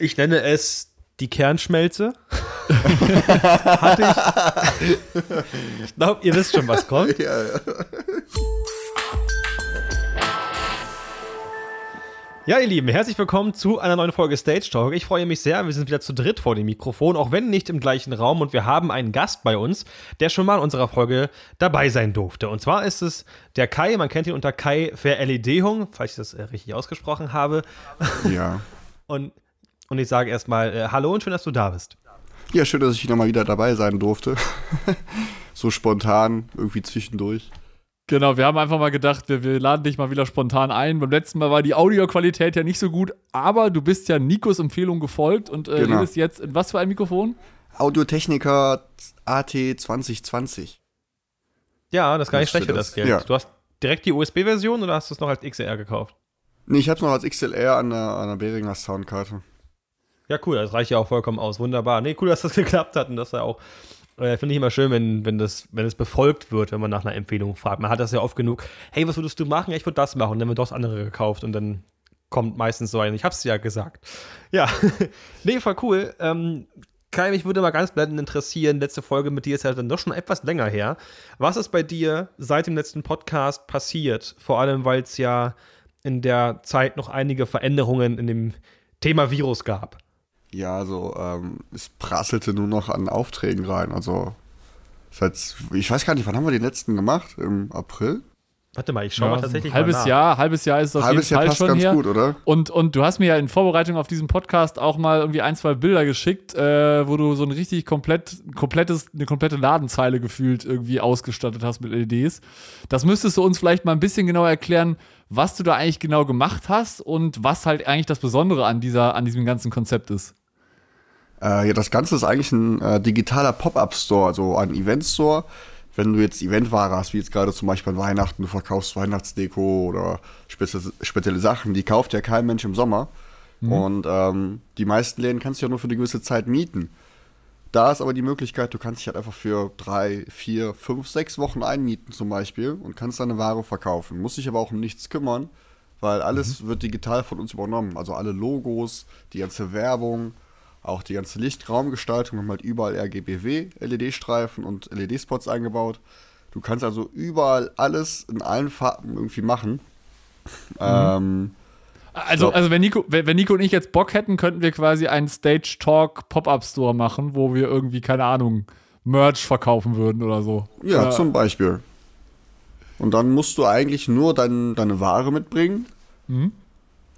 Ich nenne es die Kernschmelze. Hatte ich. ich glaube, ihr wisst schon, was kommt. Ja, ja. Ja, ihr Lieben, herzlich willkommen zu einer neuen Folge Stage Talk. Ich freue mich sehr, wir sind wieder zu dritt vor dem Mikrofon, auch wenn nicht im gleichen Raum und wir haben einen Gast bei uns, der schon mal in unserer Folge dabei sein durfte. Und zwar ist es der Kai, man kennt ihn unter Kai Ver LED Hung, falls ich das äh, richtig ausgesprochen habe. Ja. und, und ich sage erstmal äh, Hallo und schön, dass du da bist. Ja, schön, dass ich nochmal wieder dabei sein durfte. so spontan, irgendwie zwischendurch. Genau, wir haben einfach mal gedacht, wir, wir, laden dich mal wieder spontan ein. Beim letzten Mal war die Audioqualität ja nicht so gut, aber du bist ja Nikos Empfehlung gefolgt und äh, genau. redest jetzt in was für ein Mikrofon? Audiotechniker AT 2020. Ja, das ist gar nicht schlecht für das Geld. Ja. Du hast direkt die USB-Version oder hast du es noch als XLR gekauft? Nee, ich habe es noch als XLR an der, an der Behringer Soundkarte. Ja, cool, das reicht ja auch vollkommen aus. Wunderbar. Nee, cool, dass das geklappt hat und dass er auch äh, Finde ich immer schön, wenn, wenn, das, wenn es befolgt wird, wenn man nach einer Empfehlung fragt. Man hat das ja oft genug. Hey, was würdest du machen? Ja, ich würde das machen. Und dann wird doch das andere gekauft und dann kommt meistens so ein, ich hab's ja gesagt. Ja, nee, voll cool. Ähm, Kai, mich würde mal ganz blendend interessieren, letzte Folge mit dir ist ja dann doch schon etwas länger her. Was ist bei dir seit dem letzten Podcast passiert? Vor allem, weil es ja in der Zeit noch einige Veränderungen in dem Thema Virus gab. Ja, also ähm, es prasselte nur noch an Aufträgen rein. Also seit, ich weiß gar nicht, wann haben wir den letzten gemacht? Im April? Warte mal, ich schaue ja, mal tatsächlich halbes mal nach. Jahr, halbes Jahr ist es auf halbes jeden Jahr Fall passt schon ganz her. gut, oder? Und, und du hast mir ja in Vorbereitung auf diesen Podcast auch mal irgendwie ein, zwei Bilder geschickt, äh, wo du so ein richtig komplett, komplettes, eine komplette Ladenzeile gefühlt irgendwie ausgestattet hast mit LEDs. Das müsstest du uns vielleicht mal ein bisschen genauer erklären, was du da eigentlich genau gemacht hast und was halt eigentlich das Besondere an, dieser, an diesem ganzen Konzept ist. Äh, ja, das Ganze ist eigentlich ein äh, digitaler Pop-Up-Store, also ein Event-Store. Wenn du jetzt Eventware hast, wie jetzt gerade zum Beispiel an Weihnachten, du verkaufst Weihnachtsdeko oder spezielle, spezielle Sachen, die kauft ja kein Mensch im Sommer. Mhm. Und ähm, die meisten Läden kannst du ja nur für eine gewisse Zeit mieten. Da ist aber die Möglichkeit, du kannst dich halt einfach für drei, vier, fünf, sechs Wochen einmieten zum Beispiel und kannst deine Ware verkaufen. Muss dich aber auch um nichts kümmern, weil alles mhm. wird digital von uns übernommen. Also alle Logos, die ganze Werbung, auch die ganze Lichtraumgestaltung haben halt überall RGBW-LED-Streifen und LED-Spots eingebaut. Du kannst also überall alles in allen Farben irgendwie machen. Mhm. Ähm, also, so. also wenn, Nico, wenn Nico und ich jetzt Bock hätten, könnten wir quasi einen Stage Talk Pop-Up Store machen, wo wir irgendwie, keine Ahnung, Merch verkaufen würden oder so. Ja, oder? zum Beispiel. Und dann musst du eigentlich nur dein, deine Ware mitbringen. Mhm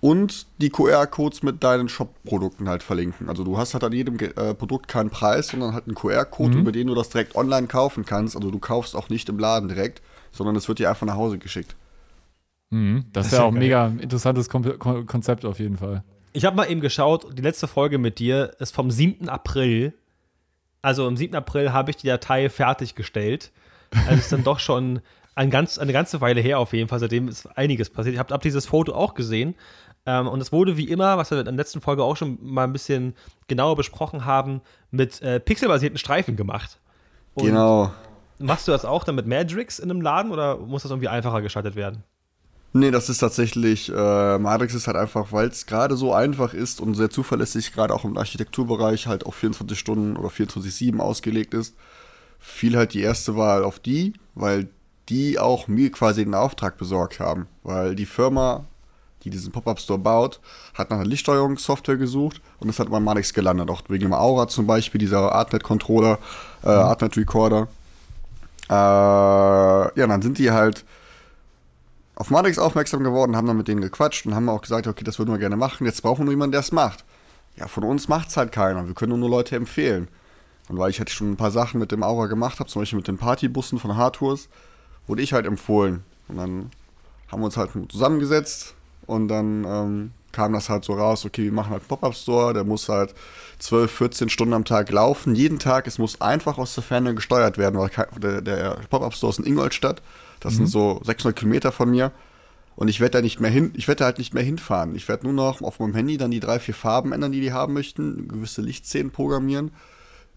und die QR-Codes mit deinen Shop-Produkten halt verlinken. Also du hast halt an jedem äh, Produkt keinen Preis, sondern halt einen QR-Code, mhm. über den du das direkt online kaufen kannst. Also du kaufst auch nicht im Laden direkt, sondern es wird dir einfach nach Hause geschickt. Mhm. Das, das ist ja auch ein mega interessantes Kon Konzept auf jeden Fall. Ich habe mal eben geschaut, die letzte Folge mit dir ist vom 7. April. Also am 7. April habe ich die Datei fertiggestellt. Also ist dann doch schon ein ganz, eine ganze Weile her auf jeden Fall. Seitdem ist einiges passiert. Ich habe hab dieses Foto auch gesehen. Ähm, und es wurde wie immer, was wir in der letzten Folge auch schon mal ein bisschen genauer besprochen haben, mit äh, pixelbasierten Streifen gemacht. Und genau. Machst du das auch dann mit Madrix in einem Laden oder muss das irgendwie einfacher gestaltet werden? Nee, das ist tatsächlich, äh, Matrix ist halt einfach, weil es gerade so einfach ist und sehr zuverlässig, gerade auch im Architekturbereich, halt auf 24 Stunden oder 24-7 ausgelegt ist, fiel halt die erste Wahl auf die, weil die auch mir quasi den Auftrag besorgt haben. Weil die Firma die diesen Pop-Up-Store baut, hat nach einer Lichtsteuerungssoftware gesucht und das hat bei Manix gelandet. Auch wegen dem Aura zum Beispiel, dieser Artnet-Controller, äh, mhm. Artnet-Recorder. Äh, ja, dann sind die halt auf Matrix aufmerksam geworden, haben dann mit denen gequatscht und haben auch gesagt, okay, das würden wir gerne machen, jetzt brauchen wir nur jemanden, der es macht. Ja, von uns macht es halt keiner, wir können nur Leute empfehlen. Und weil ich halt schon ein paar Sachen mit dem Aura gemacht habe, zum Beispiel mit den Partybussen von Hardtours, wurde ich halt empfohlen. Und dann haben wir uns halt zusammengesetzt, und dann ähm, kam das halt so raus, okay, wir machen halt Pop-Up-Store, der muss halt 12, 14 Stunden am Tag laufen, jeden Tag, es muss einfach aus der Ferne gesteuert werden, weil der, der Pop-Up-Store ist in Ingolstadt, das mhm. sind so 600 Kilometer von mir. Und ich werde da nicht mehr hin, ich werde halt nicht mehr hinfahren, ich werde nur noch auf meinem Handy dann die drei, vier Farben ändern, die die haben möchten, gewisse Lichtszenen programmieren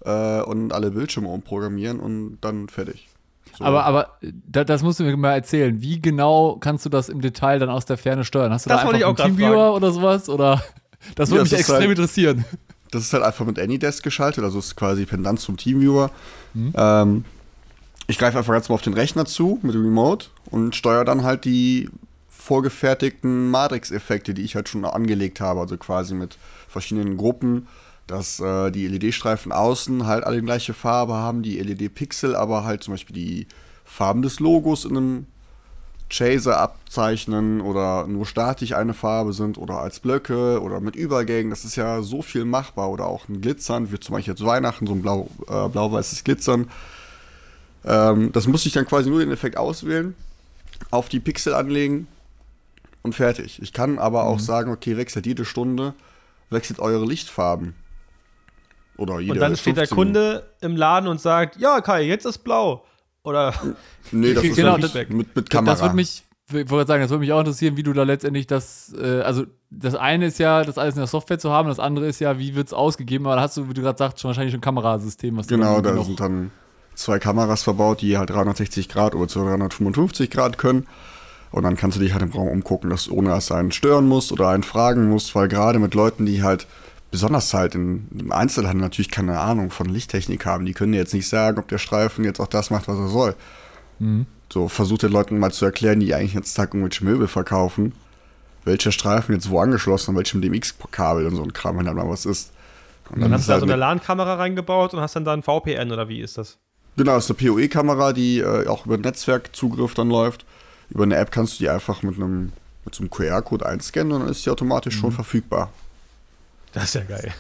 äh, und alle Bildschirme umprogrammieren und dann fertig. So. Aber, aber das musst du mir mal erzählen. Wie genau kannst du das im Detail dann aus der Ferne steuern? Hast du das da einfach einen Teamviewer oder sowas? Oder? Das würde Ja, mich das extrem halt- interessieren. Das ist halt einfach mit AnyDesk geschaltet, also ist quasi Pendant zum Teamviewer. Mhm. Ähm, ich greife einfach ganz mal auf den Rechner zu mit dem Remote und steuere dann halt die vorgefertigten Matrix-Effekte, die ich halt schon angelegt habe, also quasi mit verschiedenen Gruppen, dass äh, die LED-Streifen außen halt alle die gleiche Farbe haben, die LED-Pixel, aber halt zum Beispiel die Farben des Logos in einem Chaser abzeichnen oder nur statisch eine Farbe sind oder als Blöcke oder mit Übergängen. Das ist ja so viel machbar. Oder auch ein Glitzern, wie zum Beispiel jetzt Weihnachten, so ein blau, äh, blau-weißes Glitzern. Ähm, das muss ich dann quasi nur den Effekt auswählen, auf die Pixel anlegen und fertig. Ich kann aber auch sagen, okay, wechselt jede Stunde, wechselt eure Lichtfarben. Oder jede Und dann steht der 15 Kunde im Laden und sagt, ja Kai, jetzt ist blau. Oder Nee, das Wie- ist genau, das- mit, mit, Kamera. Das würde mich, ich wollte gerade sagen, das würde mich auch interessieren, wie du da letztendlich das, äh, also das eine ist ja, das alles in der Software zu haben, das andere ist ja, wie wird es ausgegeben, aber da hast du, wie du gerade sagst, schon wahrscheinlich schon ein Kamerasystem, was du Genau, da sind dann zwei Kameras verbaut, die halt 360 Grad oder 355 Grad können. Und dann kannst du dich halt im Raum umgucken, dass ohne dass du einen stören musst oder einen fragen musst, weil gerade mit Leuten, die halt besonders halt im Einzelhandel natürlich keine Ahnung von Lichttechnik haben, die können dir jetzt nicht sagen, ob der Streifen jetzt auch das macht, was er soll. Mhm. So, versuch den Leuten mal zu erklären, die eigentlich jetzt Tag irgendwelche Möbel verkaufen, welcher Streifen jetzt wo angeschlossen und welchem DMX-Kabel und so ein Kram, wenn da mal was ist. Und dann ist hast du da halt so eine mit- LAN-Kamera reingebaut und hast dann da ein VPN oder wie ist das? Genau, das ist eine PoE-Kamera, die äh, auch über Netzwerkzugriff dann läuft. Über eine App kannst du die einfach mit einem mit so einem QR-Code einscannen und dann ist die automatisch schon verfügbar. Das ist ja geil.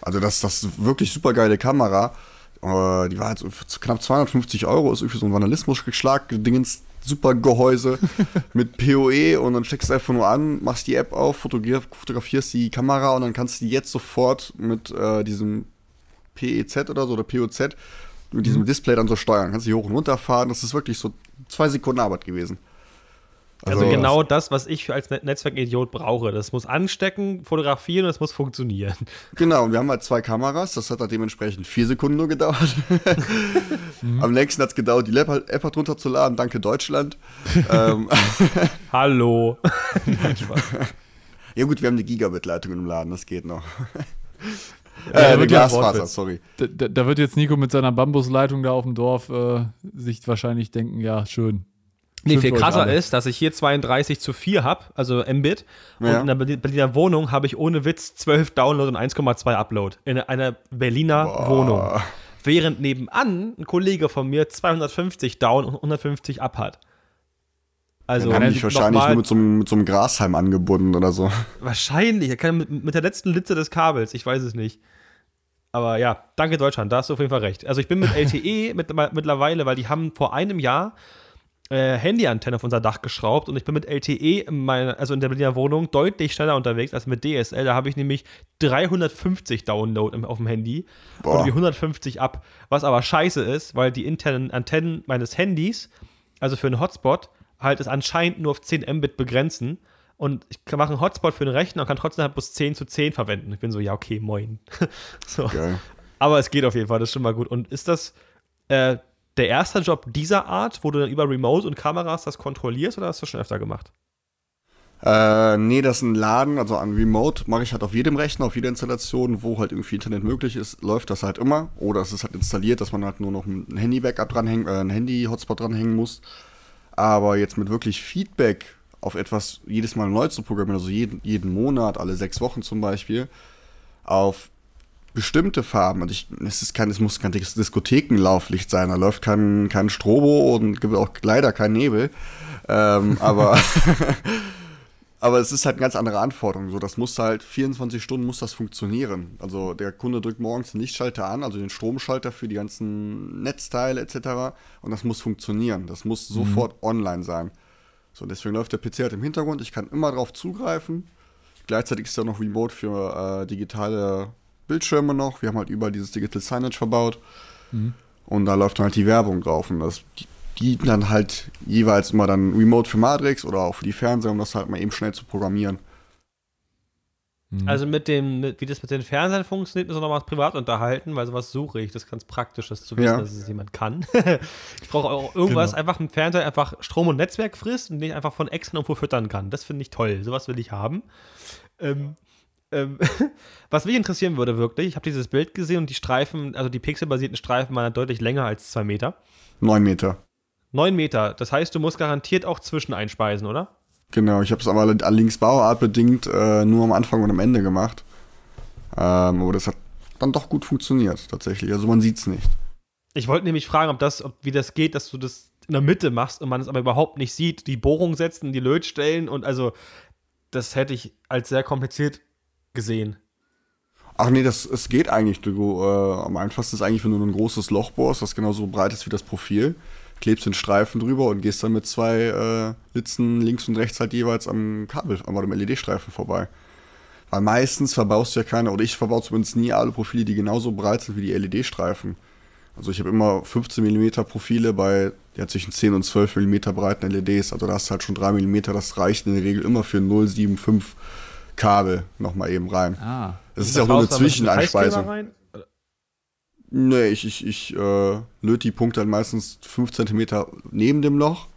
Also das, das ist wirklich super geile Kamera. Äh, die war halt für knapp 250 Euro, ist irgendwie so ein Vandalismus-Schlag, Dingens, super Gehäuse mit PoE und dann steckst du einfach nur an, machst die App auf, fotograf fotografierst die Kamera und dann kannst du die jetzt sofort mit äh, diesem PEZ oder so oder POZ mit diesem Display dann so steuern. Kannst du die hoch und runter fahren. Das ist wirklich so zwei Sekunden Arbeit gewesen. Also, genau das, was ich als Net Netzwerkidiot brauche. Das muss anstecken, fotografieren und es muss funktionieren. Genau, und wir haben halt zwei Kameras. Das hat halt dementsprechend vier Sekunden nur gedauert. Am nächsten hat es gedauert, die App halt App halt runterzuladen. Danke, Deutschland. ähm, Hallo. ja, gut, wir haben die Gigabit-Leitung im Laden, das geht noch. Ja, äh, eine Glasfaser, sorry. Da, da, da wird jetzt Nico mit seiner Bambusleitung da auf dem Dorf äh, sich wahrscheinlich denken, ja, schön. Nee, viel krasser ist, dass ich hier 32 zu 4 habe, also Mbit. Ja. Und in der Berlin- Berliner Wohnung habe ich ohne Witz 12 Download und 1,2 Upload. In einer Berliner Wohnung. Während nebenan ein Kollege von mir 250 Down und 150 Up hat. Also, Dann haben die dich wahrscheinlich nur mit so, einem, mit so einem Grashalm angebunden oder so. Wahrscheinlich. Er kann mit, mit der letzten Litze des Kabels. Ich weiß es nicht. Aber ja, danke Deutschland, da hast du auf jeden Fall recht. Also ich bin mit LTE mit, mittlerweile, weil die haben vor einem Jahr äh, Handyantenne auf unser Dach geschraubt und ich bin mit LTE in meiner, also in der Berliner Wohnung deutlich schneller unterwegs als mit DSL. Da habe ich nämlich 350 Download im, auf dem Handy Boah. und wie 150 ab. Was aber scheiße ist, weil die internen Antennen meines Handys, also für einen Hotspot, halt es anscheinend nur auf 10 Mbit begrenzen. Und ich kann- mache einen Hotspot für den Rechner und kann trotzdem halt bloß 10 zu 10 verwenden. Ich bin so, ja, okay, moin. so. Geil. Aber es geht auf jeden Fall, das ist schon mal gut. Und ist das äh, der erste Job dieser Art, wo du dann über Remote und Kameras das kontrollierst oder hast du das schon öfter gemacht? Äh, nee, das ist ein Laden, also an Remote mache ich halt auf jedem Rechner, auf jeder Installation, wo halt irgendwie Internet möglich ist, läuft das halt immer. Oder es ist halt installiert, dass man halt nur noch ein Handy-Backup dranhängen, äh, ein Handy-Hotspot dranhängen muss. Aber jetzt mit wirklich Feedback auf etwas jedes Mal neu zu programmieren, also jeden, jeden Monat, alle sechs Wochen zum Beispiel, auf bestimmte Farben. Also ich, es, ist kein, es muss kein Dis- Diskothekenlauflicht sein, da läuft kein, kein Strobo und gibt auch leider kein Nebel. Ähm, aber Aber es ist halt eine ganz andere Anforderung. So, das muss halt 24 Stunden muss das funktionieren. Also der Kunde drückt morgens den Lichtschalter an, also den Stromschalter für die ganzen Netzteile etc. Und das muss funktionieren. Das muss sofort online sein. So, deswegen läuft der PC halt im Hintergrund. Ich kann immer drauf zugreifen. Gleichzeitig ist da noch Remote für äh, digitale Bildschirme noch. Wir haben halt überall dieses Digital Signage verbaut. Und da läuft dann halt die Werbung drauf. Und das, die, die dann halt jeweils immer dann Remote für Matrix oder auch für die Fernseher, um das halt mal eben schnell zu programmieren. Also mit dem, mit, wie das mit den Fernsehern funktioniert, müssen wir noch mal privat unterhalten, weil sowas suche ich. Das ist ganz praktisch, das zu wissen, Ja. dass es jemand kann. ich brauche auch irgendwas, Genau. einfach ein Fernseher einfach Strom und Netzwerk frisst und den ich einfach von extern irgendwo füttern kann. Das finde ich toll. Sowas will ich haben. Ähm, ähm, was mich interessieren würde wirklich, ich habe dieses Bild gesehen und die Streifen, also die pixelbasierten Streifen waren deutlich länger als zwei Meter. Neun Meter. Neun Meter, das heißt, du musst garantiert auch zwischen einspeisen, oder? Genau, ich habe es aber allerdings bauartbedingt äh, nur am Anfang und am Ende gemacht. Ähm, aber das hat dann doch gut funktioniert, tatsächlich. Also man sieht es nicht. Ich wollte nämlich fragen, ob das, ob, wie das geht, dass du das in der Mitte machst und man es aber überhaupt nicht sieht, die Bohrung setzen, die Lötstellen und also das hätte ich als sehr kompliziert gesehen. Ach nee, das, es geht eigentlich. Du, äh, am einfachsten ist eigentlich, wenn du ein großes Loch bohrst, das genauso breit ist wie das Profil, klebst den Streifen drüber und gehst dann mit zwei äh, Litzen links und rechts halt jeweils am Kabel, am LED-Streifen vorbei. Weil meistens verbaust du ja keine, oder ich verbaue zumindest nie alle Profile, die genauso breit sind wie die LED-Streifen. Also ich habe immer 15 mm Profile bei ja, zwischen 10 und 12 mm breiten LEDs. Also da hast du halt schon 3 mm, das reicht in der Regel immer für 075 Kabel nochmal eben rein. Ah. Das ist ja auch nur eine Zwischeneinspeisung. Nee, ich, ich, ich äh, löte die Punkte dann meistens 5 cm neben dem Loch,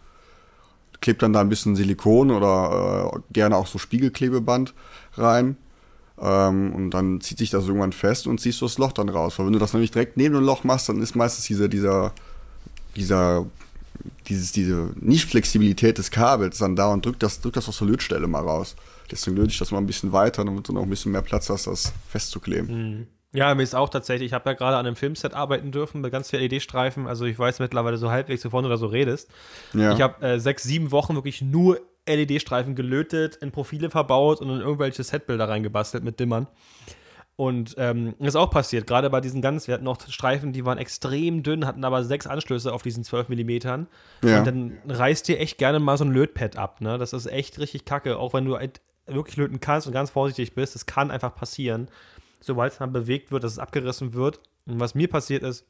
klebt dann da ein bisschen Silikon oder äh, gerne auch so Spiegelklebeband rein. Ähm, und dann zieht sich das irgendwann fest und ziehst du das Loch dann raus. Weil wenn du das nämlich direkt neben dem Loch machst, dann ist meistens dieser, dieser, dieser, dieses, diese Nicht-Flexibilität des Kabels dann da und drückt das, drückt das aus der Lötstelle mal raus. Deswegen löte ich das mal ein bisschen weiter, damit du noch ein bisschen mehr Platz hast, das festzukleben. Mhm. Ja, mir ist auch tatsächlich, ich habe ja gerade an einem Filmset arbeiten dürfen mit ganz vielen LED-Streifen. Also ich weiß mittlerweile so halbwegs, wovon du da so redest. Ja. Ich habe äh, sechs, sieben Wochen wirklich nur LED-Streifen gelötet, in Profile verbaut und in irgendwelche Setbilder reingebastelt mit Dimmern. Und ähm, das ist auch passiert, gerade bei diesen ganz, wir hatten noch Streifen, die waren extrem dünn, hatten aber sechs Anschlüsse auf diesen 12 Millimetern. Ja. Und dann reißt dir echt gerne mal so ein Lötpad ab, ne? Das ist echt richtig kacke, auch wenn du halt wirklich löten kannst und ganz vorsichtig bist. Das kann einfach passieren sobald es dann bewegt wird, dass es abgerissen wird. Und was mir passiert ist,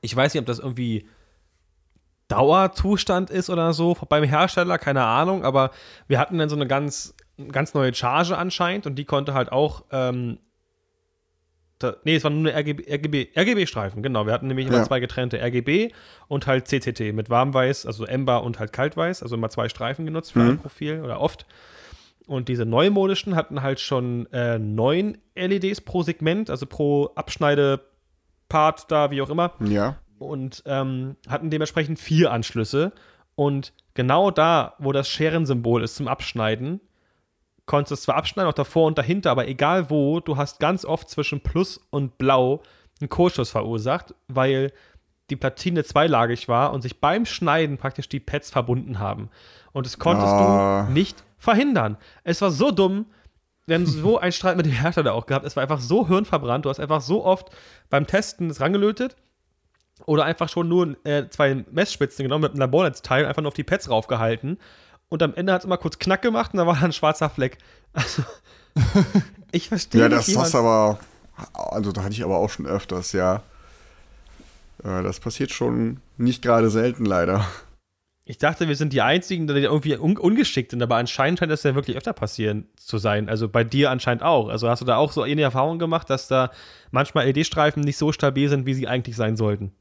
ich weiß nicht, ob das irgendwie Dauerzustand ist oder so beim Hersteller, keine Ahnung, aber wir hatten dann so eine ganz, ganz neue Charge anscheinend und die konnte halt auch, ähm, da, nee, es war nur eine RGB, RGB, RGB-Streifen, genau. Wir hatten nämlich immer ja. zwei getrennte RGB und halt CCT mit Warmweiß, also Ember und halt Kaltweiß, also immer zwei Streifen genutzt für mhm. ein Profil oder oft. Und diese neumodischen hatten halt schon äh, neun LEDs pro Segment, also pro Abschneidepart da, wie auch immer. Ja. Und ähm, hatten dementsprechend vier Anschlüsse. Und genau da, wo das Scherensymbol ist zum Abschneiden, konntest du es zwar abschneiden, auch davor und dahinter, aber egal wo, du hast ganz oft zwischen Plus und Blau einen Kurschuss verursacht, weil die Platine zweilagig war und sich beim Schneiden praktisch die Pads verbunden haben. Und das konntest oh. du nicht verhindern. Es war so dumm. Wir haben so einen Streit mit dem Hersteller auch gehabt. Es war einfach so hirnverbrannt. Du hast einfach so oft beim Testen es rangelötet oder einfach schon nur äh, zwei Messspitzen genommen mit einem Labornetzteil, einfach nur auf die Pads raufgehalten. Und am Ende hat es immer kurz Knack gemacht und da war dann ein schwarzer Fleck. Also, ich verstehe Ja, das hast aber, also da hatte ich aber auch schon öfters, ja. Äh, das passiert schon nicht gerade selten, leider. Ich dachte, wir sind die Einzigen, die irgendwie un ungeschickt sind, aber anscheinend scheint das ja wirklich öfter passieren zu sein. Also bei dir anscheinend auch. Also hast du da auch so ähnliche Erfahrungen gemacht, dass da manchmal LED-Streifen nicht so stabil sind, wie sie eigentlich sein sollten?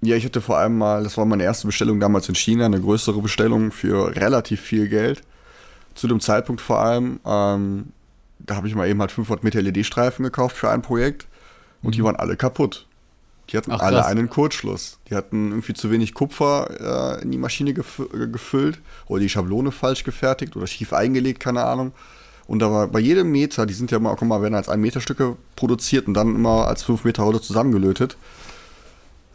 Ja, ich hatte vor allem mal, das war meine erste Bestellung damals in China, eine größere Bestellung für relativ viel Geld. Zu dem Zeitpunkt vor allem, ähm, da habe ich mal eben halt 500 Meter LED-Streifen gekauft für ein Projekt und mhm. die waren alle kaputt. Die hatten Ach, alle einen Kurzschluss. Die hatten irgendwie zu wenig Kupfer äh, in die Maschine gef äh, gefüllt oder die Schablone falsch gefertigt oder schief eingelegt, keine Ahnung. Und da war bei jedem Meter, die sind ja immer, guck mal, werden als 1 Meter Stücke produziert und dann immer als 5 Meter Rolle zusammengelötet.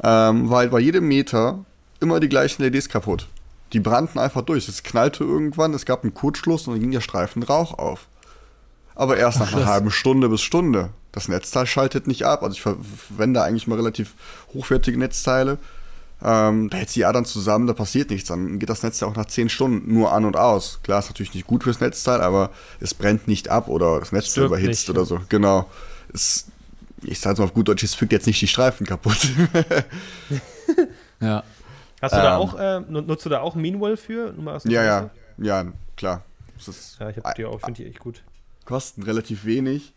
Ähm, weil bei jedem Meter immer die gleichen LEDs kaputt. Die brannten einfach durch. Es knallte irgendwann, es gab einen Kurzschluss und dann ging der Streifen Rauch auf. Aber erst nach einer halben Stunde bis Stunde das Netzteil schaltet nicht ab. Also ich verwende eigentlich mal relativ hochwertige Netzteile. Ähm, da hält sie ja dann zusammen, da passiert nichts. Dann geht das Netzteil auch nach 10 Stunden nur an und aus. Klar, ist natürlich nicht gut fürs Netzteil, aber es brennt nicht ab oder das Netzteil Stimmt überhitzt nicht. oder so. Genau. Es, ich sage mal auf gut Deutsch, es fügt jetzt nicht die Streifen kaputt. ja. Hast du ähm, da auch, äh, nutzt du da auch Meanwell für? ja, ja, ja, klar. ja, ich hab die auch, finde die echt gut. Kosten relativ wenig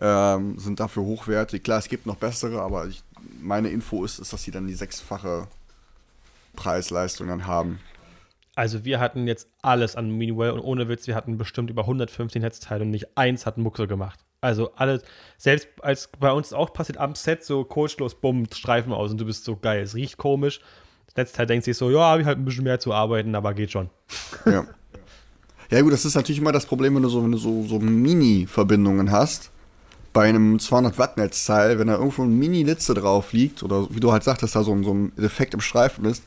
ähm, sind dafür hochwertig. Klar, es gibt noch bessere, aber ich, meine Info ist, ist, dass sie dann die sechsfache Preisleistung dann haben. Also wir hatten jetzt alles an Miniwell und ohne Witz, wir hatten bestimmt über 115 Netzteile und nicht eins hat Mucke gemacht. Also alles, selbst als bei uns auch passiert am Set so coachlos, bumm, Streifen aus und du bist so geil. Es riecht komisch. Das Netzteil denkt sich so, ja, habe ich halt ein bisschen mehr zu arbeiten, aber geht schon. Ja. Ja, gut, das ist natürlich immer das Problem, wenn du so, wenn du so, so Mini-Verbindungen hast. Bei einem 200-Watt-Netzteil, wenn da irgendwo ein Mini-Litze drauf liegt, oder wie du halt sagtest, da so, so ein Defekt im Streifen ist,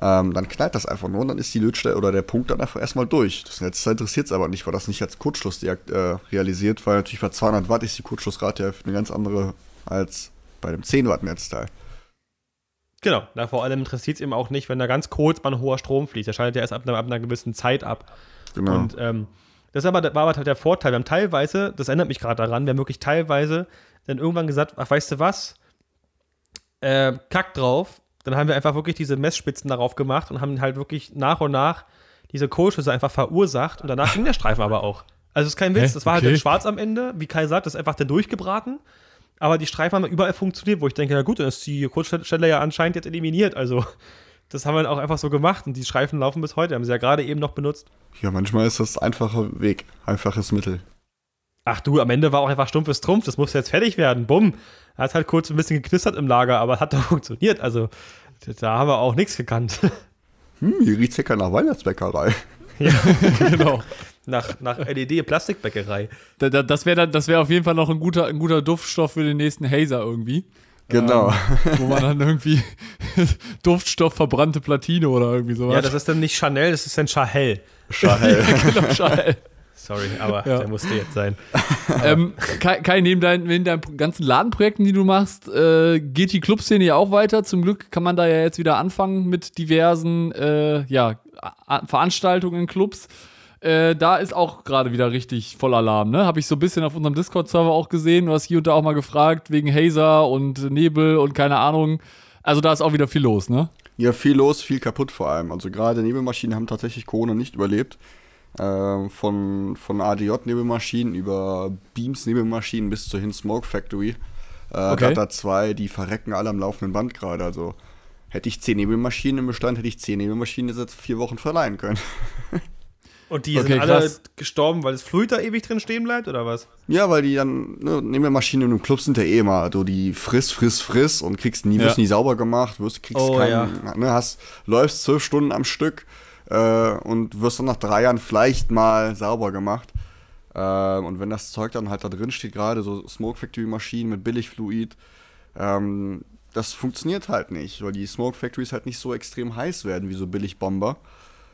ähm, dann knallt das einfach nur und dann ist die Lötstelle oder der Punkt dann einfach erstmal durch. Das Netzteil interessiert es aber nicht, weil das nicht als Kurzschluss äh, realisiert, weil natürlich bei 200 Watt ist die Kurzschlussrate ja eine ganz andere als bei dem 10 Watt Netzteil. Genau, da vor allem interessiert es eben auch nicht, wenn da ganz kurz mal ein hoher Strom fließt. Der schaltet ja erst ab einer, ab einer gewissen Zeit ab. Genau. Und ähm, das aber, war aber halt der Vorteil. Wir haben teilweise, das erinnert mich gerade daran, wir haben wirklich teilweise dann irgendwann gesagt, ach, weißt du was? Äh, kack drauf. Dann haben wir einfach wirklich diese Messspitzen darauf gemacht und haben halt wirklich nach und nach diese Kohlschüsse einfach verursacht und danach ging der Streifen aber auch. Also es ist kein Witz, Hä? das war halt okay. halt schwarz am Ende, wie Kai sagt, das ist einfach dann durchgebraten. Aber die Streifen haben überall funktioniert, wo ich denke, na gut, dann ist die Kurzstelle ja anscheinend jetzt eliminiert. Also das haben wir auch einfach so gemacht und die Streifen laufen bis heute. Haben sie ja gerade eben noch benutzt. Ja, manchmal ist das einfacher Weg, einfaches Mittel. Ach du, am Ende war auch einfach stumpfes Trumpf, das musste jetzt fertig werden. Bumm. Er hat halt kurz ein bisschen geknistert im Lager, aber hat doch funktioniert. Also da haben wir auch nichts gekannt. Hm, hier riecht ja nach Weihnachtsbäckerei. ja, genau. Nach, nach LED-Plastikbäckerei. Das wäre wär auf jeden Fall noch ein guter, ein guter Duftstoff für den nächsten Hazer irgendwie. Genau. Ähm, wo man dann irgendwie Duftstoff verbrannte Platine oder irgendwie sowas. Ja, das ist dann nicht Chanel, das ist dann Chahel. Chahel. ja, genau, Chahel. Sorry, aber ja. der musste jetzt sein. ähm, Kai, Kai, neben, dein, neben deinen ganzen Ladenprojekten, die du machst, äh, geht die Clubszene ja auch weiter. Zum Glück kann man da ja jetzt wieder anfangen mit diversen äh, ja, Veranstaltungen in Clubs. Äh, da ist auch gerade wieder richtig voll Alarm, ne? Habe ich so ein bisschen auf unserem Discord-Server auch gesehen. Du hast hier und da auch mal gefragt wegen Hazer und Nebel und keine Ahnung. Also da ist auch wieder viel los, ne? Ja, viel los, viel kaputt vor allem. Also gerade Nebelmaschinen haben tatsächlich Corona nicht überlebt. Äh, von, von ADJ-Nebelmaschinen über Beams-Nebelmaschinen bis zur Hin Smoke Factory. Äh, okay. Data 2, die verrecken alle am laufenden Band gerade. Also hätte ich 10 Nebelmaschinen im Bestand, hätte ich 10 Nebelmaschinen jetzt vier Wochen verleihen können. Und die okay, sind alle krass. gestorben, weil das Fluid da ewig drin stehen bleibt, oder was? Ja, weil die dann, ne, Nebelmaschinen im Club sind ja eh immer, du die friss, friss, friss und kriegst nie, ja. wirst nie sauber gemacht, wirst, kriegst oh, keinen, ja. ne, hast, läufst zwölf Stunden am Stück, äh, und wirst dann nach drei Jahren vielleicht mal sauber gemacht. Äh, und wenn das Zeug dann halt da drin steht, gerade so Smoke Factory Maschinen mit Billigfluid, ähm, das funktioniert halt nicht, weil die Smoke Factories halt nicht so extrem heiß werden wie so Billigbomber,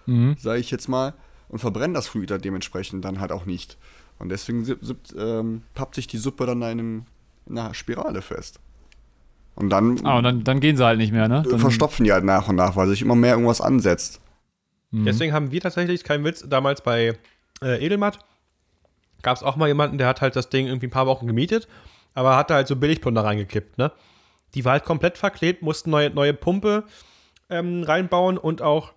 mhm. sage ich jetzt mal, und verbrennen das Fluid dann dementsprechend dann halt auch nicht. Und deswegen ähm, pappt sich die Suppe dann in, einem, in einer Spirale fest. Und dann, ah, und dann, dann gehen sie halt nicht mehr, ne? Dann verstopfen die halt nach und nach, weil sich immer mehr irgendwas ansetzt. Mhm. Deswegen haben wir tatsächlich, kein Witz, damals bei äh, Edelmatt gab es auch mal jemanden, der hat halt das Ding irgendwie ein paar Wochen gemietet, aber hatte halt so Billigplunder reingekippt, ne? Die war halt komplett verklebt, mussten neue, neue Pumpe ähm, reinbauen und auch,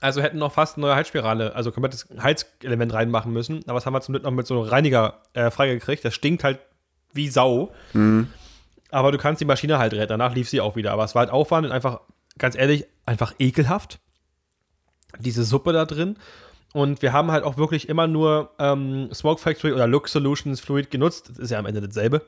also hätten noch fast eine neue Heizspirale, also komplettes Heizelement reinmachen müssen. Aber das haben wir zum Glück noch mit so einem Reiniger äh, freigekriegt. Das stinkt halt wie Sau. Mhm. Aber du kannst die Maschine halt retten. Danach lief sie auch wieder. Aber es war halt Aufwand und einfach, ganz ehrlich, einfach ekelhaft diese Suppe da drin. Und wir haben halt auch wirklich immer nur ähm, Smoke Factory oder Look Solutions Fluid genutzt. Das ist ja am Ende dasselbe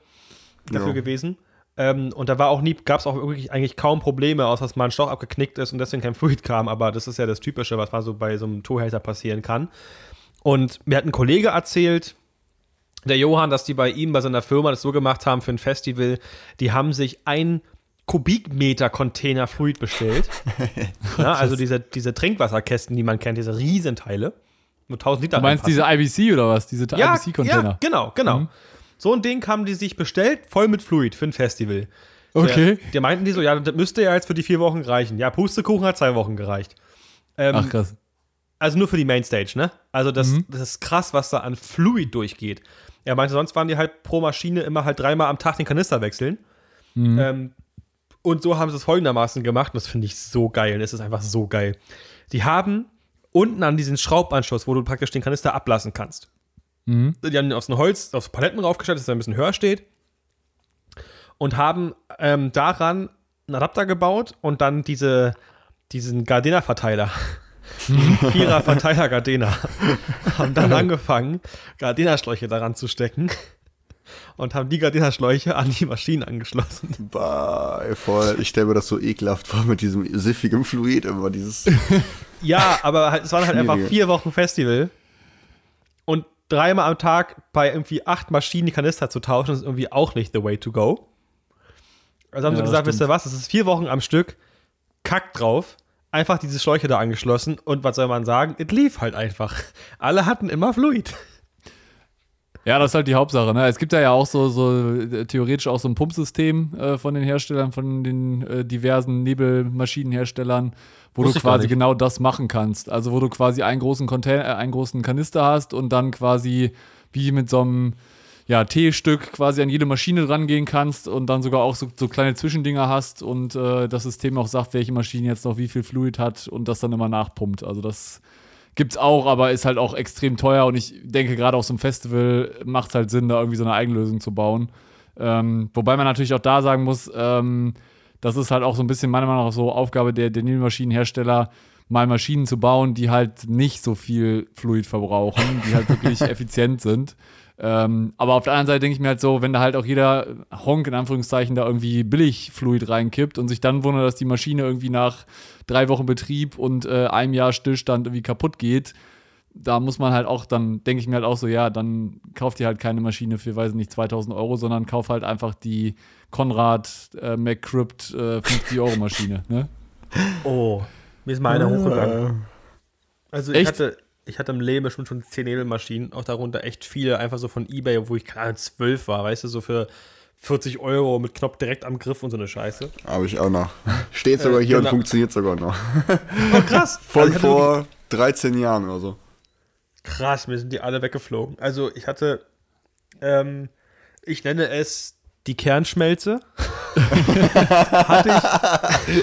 dafür ja. gewesen. Ähm, und da war auch nie, gab es auch wirklich eigentlich kaum Probleme, außer dass mal ein Schlauch abgeknickt ist und deswegen kein Fluid kam. Aber das ist ja das Typische, was mal so bei so einem Toolhater passieren kann. Und mir hat ein Kollege erzählt, der Johann, dass die bei ihm, bei seiner Firma das so gemacht haben für ein Festival. Die haben sich ein Kubikmeter-Container Fluid bestellt. ja, also diese, diese Trinkwasserkästen, die man kennt, diese Riesenteile. Nur 1000 Liter. Du meinst diese IBC oder was? Diese ja, IBC-Container? Ja, genau, genau. Mhm. So ein Ding haben die sich bestellt, voll mit Fluid für ein Festival. Okay. Der, der meinten die so, ja, das müsste ja jetzt für die vier Wochen reichen. Ja, Pustekuchen hat zwei Wochen gereicht. Ähm, Ach, krass. Also nur für die Mainstage, ne? Also das, mhm. das ist krass, was da an Fluid durchgeht. Er meinte, sonst waren die halt pro Maschine immer halt dreimal am Tag den Kanister wechseln. Mhm. Ähm, und so haben sie es folgendermaßen gemacht, und das finde ich so geil. Es ist einfach so geil. Die haben unten an diesen Schraubanschluss, wo du praktisch den Kanister ablassen kannst. Mhm. Die haben aus dem Holz, aus Paletten raufgestellt, dass er ein bisschen höher steht. Und haben ähm, daran einen Adapter gebaut und dann diese, diesen Gardena-Verteiler Vierer Verteiler Gardena. haben dann angefangen, Gardena-Schläuche daran zu stecken und haben die Gardena-Schläuche an die Maschinen angeschlossen. Bah, voll. Ich stelle mir das so ekelhaft vor mit diesem siffigen Fluid immer dieses. Ja, aber halt, es waren halt einfach vier Wochen Festival dreimal am Tag bei irgendwie acht Maschinen die Kanister zu tauschen, ist irgendwie auch nicht the way to go. Also haben Ja, sie das gesagt, wisst ihr was, es ist vier Wochen am Stück, kackt drauf, einfach diese Schläuche da angeschlossen und was soll man sagen, es lief halt einfach. Alle hatten immer Fluid. Ja, das ist halt die Hauptsache. Ne? Es gibt ja auch so, so äh, theoretisch auch so ein Pumpsystem äh, von den Herstellern, von den äh, diversen Nebelmaschinenherstellern, wo Wusste du quasi genau das machen kannst. Also wo du quasi einen großen Container, äh, einen großen Kanister hast und dann quasi wie mit so einem ja, T-Stück quasi an jede Maschine rangehen kannst und dann sogar auch so, so kleine Zwischendinger hast und äh, das System auch sagt, welche Maschine jetzt noch wie viel Fluid hat und das dann immer nachpumpt. Also das gibt's auch, aber ist halt auch extrem teuer und ich denke, gerade auf so einem Festival macht es halt Sinn, da irgendwie so eine Eigenlösung zu bauen. Ähm, wobei man natürlich auch da sagen muss, ähm, das ist halt auch so ein bisschen meiner Meinung nach so Aufgabe der, der Nebelmaschinenhersteller, mal Maschinen zu bauen, die halt nicht so viel Fluid verbrauchen, die halt wirklich effizient sind. Ähm, aber auf der anderen Seite denke ich mir halt so, wenn da halt auch jeder Honk in Anführungszeichen da irgendwie billig Fluid reinkippt und sich dann wundert, dass die Maschine irgendwie nach drei Wochen Betrieb und äh, einem Jahr Stillstand irgendwie kaputt geht, da muss man halt auch, dann denke ich mir halt auch so, ja, dann kauft ihr halt keine Maschine für, weiß ich nicht, 2000 Euro, sondern kauf halt einfach die Konrad äh, McCrypt äh, 50 Euro Maschine, ne? Oh, mir ist meine hochgegangen. Äh, Also ich Echt? hatte, ich hatte im Leben schon schon zehn Nebelmaschinen, auch darunter echt viele, einfach so von Ebay, wo ich gerade zwölf war, weißt du, so für 40 Euro mit Knopf direkt am Griff und so eine Scheiße. Habe ich auch noch. Steht sogar hier genau. und funktioniert sogar noch. Oh krass. Von Also vor 13 Jahren oder so. Krass, mir sind die alle weggeflogen. Also ich hatte, ähm, ich nenne es die Kernschmelze. hatte ich.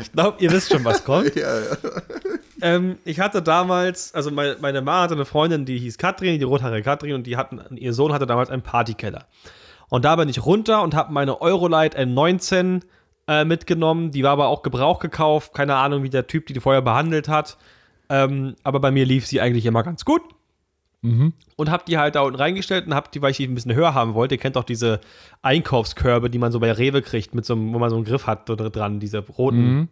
Ich glaube, ihr wisst schon, was kommt. Ja, ja. Ähm, ich hatte damals, also meine, meine Mama hatte eine Freundin, die hieß Katrin, die rothaarige Katrin, und die hatten, ihr Sohn hatte damals einen Partykeller. Und da bin ich runter und habe meine Eurolight M19 äh, mitgenommen. Die war aber auch Gebrauch gekauft. Keine Ahnung, wie der Typ die, die vorher behandelt hat. Ähm, aber bei mir lief sie eigentlich immer ganz gut. Und hab die halt da unten reingestellt und hab die, weil ich die ein bisschen höher haben wollte. Ihr kennt doch diese Einkaufskörbe, die man so bei Rewe kriegt, mit so einem, wo man so einen Griff hat dran, diese roten.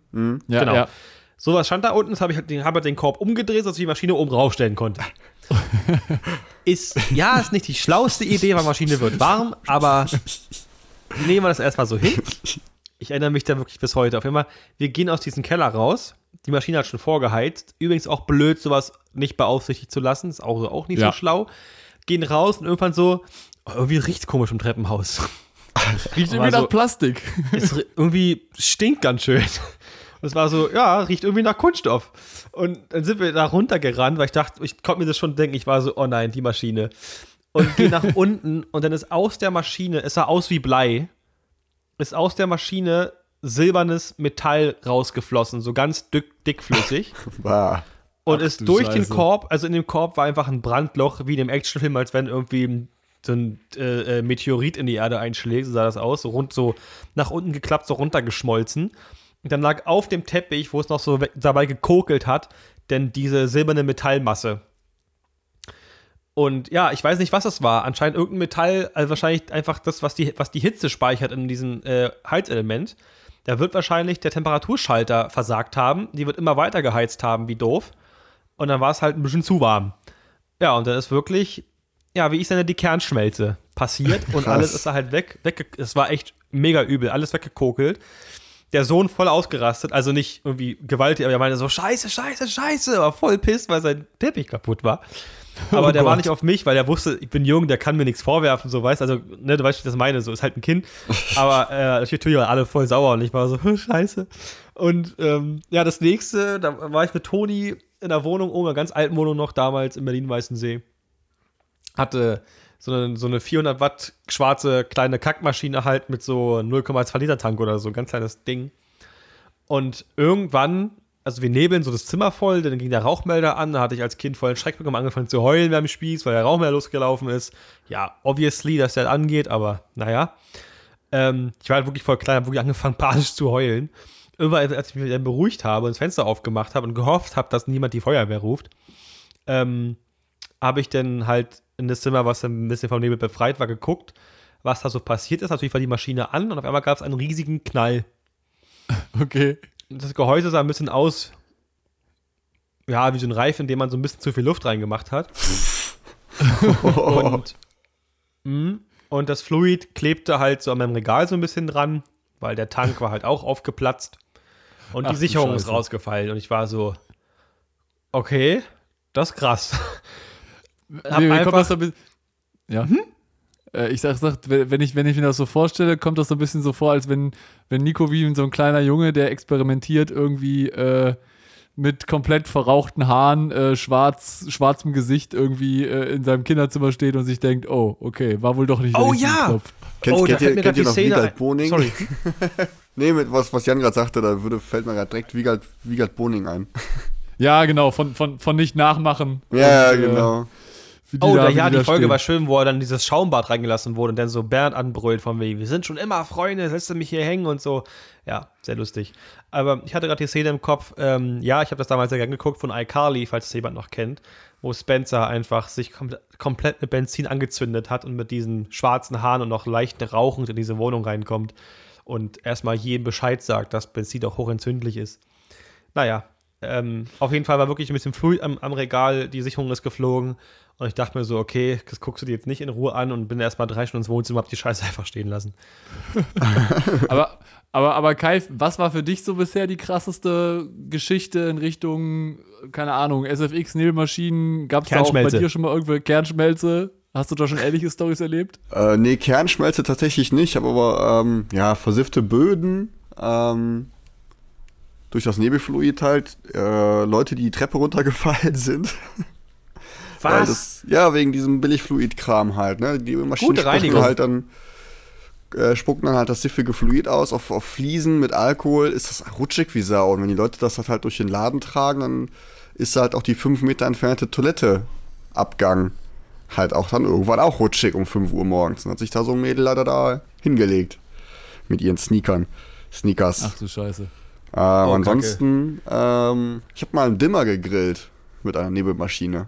Ja, Genau. ja. Sowas stand da unten, das habe ich halt den, hab halt den Korb umgedreht, sodass ich die Maschine oben raufstellen konnte. ist, ja, ist nicht die schlauste Idee, weil Maschine wird warm, aber nehmen wir das erstmal so hin. Ich erinnere mich da wirklich bis heute. Auf jeden Fall, wir gehen aus diesem Keller raus. Die Maschine hat schon vorgeheizt. Übrigens auch blöd, sowas nicht beaufsichtigt zu lassen. Ist auch, auch nicht Ja. so schlau. Gehen raus und irgendwann so, oh, irgendwie riecht's komisch im Treppenhaus. Riecht irgendwie so- nach Plastik. es irgendwie stinkt ganz schön. Und es war so, ja, riecht irgendwie nach Kunststoff. Und dann sind wir da runtergerannt, weil ich dachte, ich konnte mir das schon denken, ich war so, oh nein, die Maschine. Und gehe nach unten und dann ist aus der Maschine, es sah aus wie Blei, ist aus der Maschine silbernes Metall rausgeflossen, so ganz dick, dickflüssig. Bah. Und Ach ist du durch den Scheiße. Korb, also in dem Korb war einfach ein Brandloch, wie in dem Actionfilm, als wenn irgendwie so ein äh, äh, Meteorit in die Erde einschlägt, so sah das aus, so rund, so nach unten geklappt, so runtergeschmolzen. Und dann lag auf dem Teppich, wo es noch so dabei gekokelt hat, denn diese silberne Metallmasse. Und ja, ich weiß nicht, was es war. Anscheinend irgendein Metall, also wahrscheinlich einfach das, was die, was die Hitze speichert in diesem äh, Heizelement. Da wird wahrscheinlich der Temperaturschalter versagt haben. Die wird immer weiter geheizt haben, wie doof. Und dann war es halt ein bisschen zu warm. Ja, und dann ist wirklich, ja, wie ich nenne, die Kernschmelze passiert und Krass. alles ist da halt weg. weg es war echt mega übel, alles weggekokelt. Der Sohn voll ausgerastet, also nicht irgendwie gewaltig, aber er meinte so: Scheiße, Scheiße, Scheiße, war voll pisst, weil sein Teppich kaputt war. Aber Oh der war Gott. nicht auf mich, weil der wusste, ich bin jung, der kann mir nichts vorwerfen, so weißt also, ne, du weißt, wie ich das meine, so ist halt ein Kind. Aber äh, natürlich waren alle voll sauer und ich war so, scheiße. Und ähm, ja, das nächste, da war ich mit Toni in der Wohnung, oben, einer ganz alten Wohnung noch damals in Berlin-Weißensee. Hatte so eine, so eine 400 Watt schwarze kleine Kackmaschine halt mit so 0,2 Liter Tank oder so, ein ganz kleines Ding. Und irgendwann, also wir nebeln so das Zimmer voll, dann ging der Rauchmelder an, da hatte ich als Kind vollen Schreck bekommen, angefangen zu heulen beim Spieß, weil der Rauchmelder losgelaufen ist. Ja, obviously, dass der angeht, aber naja. Ähm, ich war halt wirklich voll klein, hab wirklich angefangen, panisch zu heulen. irgendwann, als ich mich dann beruhigt habe und das Fenster aufgemacht habe und gehofft habe, dass niemand die Feuerwehr ruft, ähm, habe ich dann halt in das Zimmer, was ein bisschen vom Nebel befreit war, geguckt, was da so passiert ist. Natürlich war die Maschine an und auf einmal gab es einen riesigen Knall. Okay. Das Gehäuse sah ein bisschen aus, ja, wie so ein Reif, in dem man so ein bisschen zu viel Luft reingemacht hat. und, mh, und das Fluid klebte halt so an meinem Regal so ein bisschen dran, weil der Tank war halt auch aufgeplatzt. Und Ach die Sicherung ist rausgefallen. Und ich war so, okay, das ist krass. Hab mir einfach- das so. Ja. Äh, Ich sag, sag, wenn ich, wenn ich mir das so vorstelle, kommt das so ein bisschen so vor, als wenn, wenn Nico wie so ein kleiner Junge, der experimentiert, irgendwie äh, mit komplett verrauchten Haaren, äh, schwarz, schwarzem Gesicht irgendwie äh, in seinem Kinderzimmer steht und sich denkt, oh, okay, war wohl doch nicht der Oh richtige ja! Knopf. Kennt, Oh, da kennt, ihr, fällt mir kennt ihr die noch Szene Wiegald ein. Boning? Sorry. Nee, mit was, was Jan gerade sagte, da würde, fällt mir gerade direkt Wiegald, Wiegald Boning ein. Ja, genau, von, von, von nicht nachmachen. Ja, Und, äh, genau. die Oh, da, ja, die Folge stehen. war schön, wo er dann dieses Schaumbad reingelassen wurde und dann so Bernd anbrüllt von wegen, wir sind schon immer Freunde, lässt du mich hier hängen und so. Ja, sehr lustig. Aber ich hatte gerade die Szene im Kopf, ähm, ja, ich habe das damals sehr gern geguckt von iCarly, falls es jemand noch kennt, wo Spencer einfach sich kom komplett mit Benzin angezündet hat und mit diesen schwarzen Haaren und noch leicht rauchend in diese Wohnung reinkommt und erstmal jedem Bescheid sagt, dass Benzin auch hochentzündlich ist. Naja, ähm, auf jeden Fall war wirklich ein bisschen früh am, am Regal, die Sicherung ist geflogen und ich dachte mir so, okay, das guckst du dir jetzt nicht in Ruhe an und bin erstmal drei Stunden ins Wohnzimmer, hab die Scheiße einfach stehen lassen. Aber, aber, aber Kai, was war für dich so bisher die krasseste Geschichte in Richtung, keine Ahnung, SFX, Nebelmaschinen? Gab es da auch bei dir schon mal irgendwelche Kernschmelze? Hast du da schon ähnliche Stories erlebt? Äh, nee, Kernschmelze tatsächlich nicht, habe aber ähm, ja, versiffte Böden, ähm, durch das Nebelfluid halt, äh, Leute, die die Treppe runtergefallen sind. Weil das, ja, wegen diesem Billigfluid-Kram halt, ne? Die Maschinen Gute spucken halt dann, äh, spucken dann halt das siffige Fluid aus auf, auf Fliesen mit Alkohol, ist das rutschig wie Sau. Und wenn die Leute das halt durch den Laden tragen, dann ist halt auch die 5 Meter entfernte Toiletteabgang halt auch dann irgendwann auch rutschig um 5 Uhr morgens. Dann hat sich da so ein Mädel leider da hingelegt. Mit ihren Sneakern. Sneakers. Ach du Scheiße. Ähm, ansonsten, ähm, ich habe mal einen Dimmer gegrillt mit einer Nebelmaschine.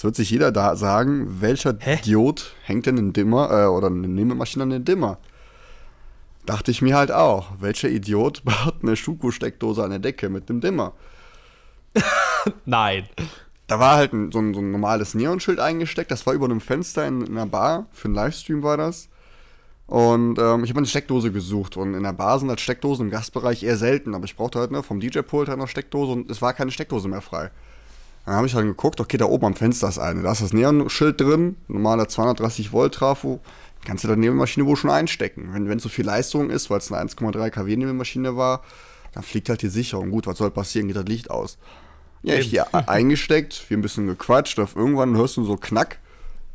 Jetzt wird sich jeder da sagen, welcher Hä? Idiot hängt denn einen Dimmer äh, oder eine Nebelmaschine an den Dimmer? Dachte ich mir halt auch. Welcher Idiot baut eine Schuko-Steckdose an der Decke mit dem Dimmer? Nein. Da war halt ein, so, ein, so ein normales Neonschild eingesteckt. Das war über einem Fenster in, in einer Bar. Für einen Livestream war das. Und ähm, ich habe eine Steckdose gesucht. Und in der Bar sind halt Steckdosen im Gastbereich eher selten. Aber ich brauchte halt ne, vom DJ-Pult halt noch Steckdose und es war keine Steckdose mehr frei. Dann habe ich halt geguckt, okay, da oben am Fenster ist eine. Da ist das Neonschild drin, normaler 230 Volt Trafo. Kannst du da Nebelmaschine wohl schon einstecken. Wenn es so viel Leistung ist, weil es eine 1,3 kW Nebelmaschine war, dann fliegt halt die Sicherung. Gut, was soll passieren? Geht das Licht aus. Ja, ich hier eingesteckt, wir ein bisschen gequatscht, auf irgendwann hörst du so Knack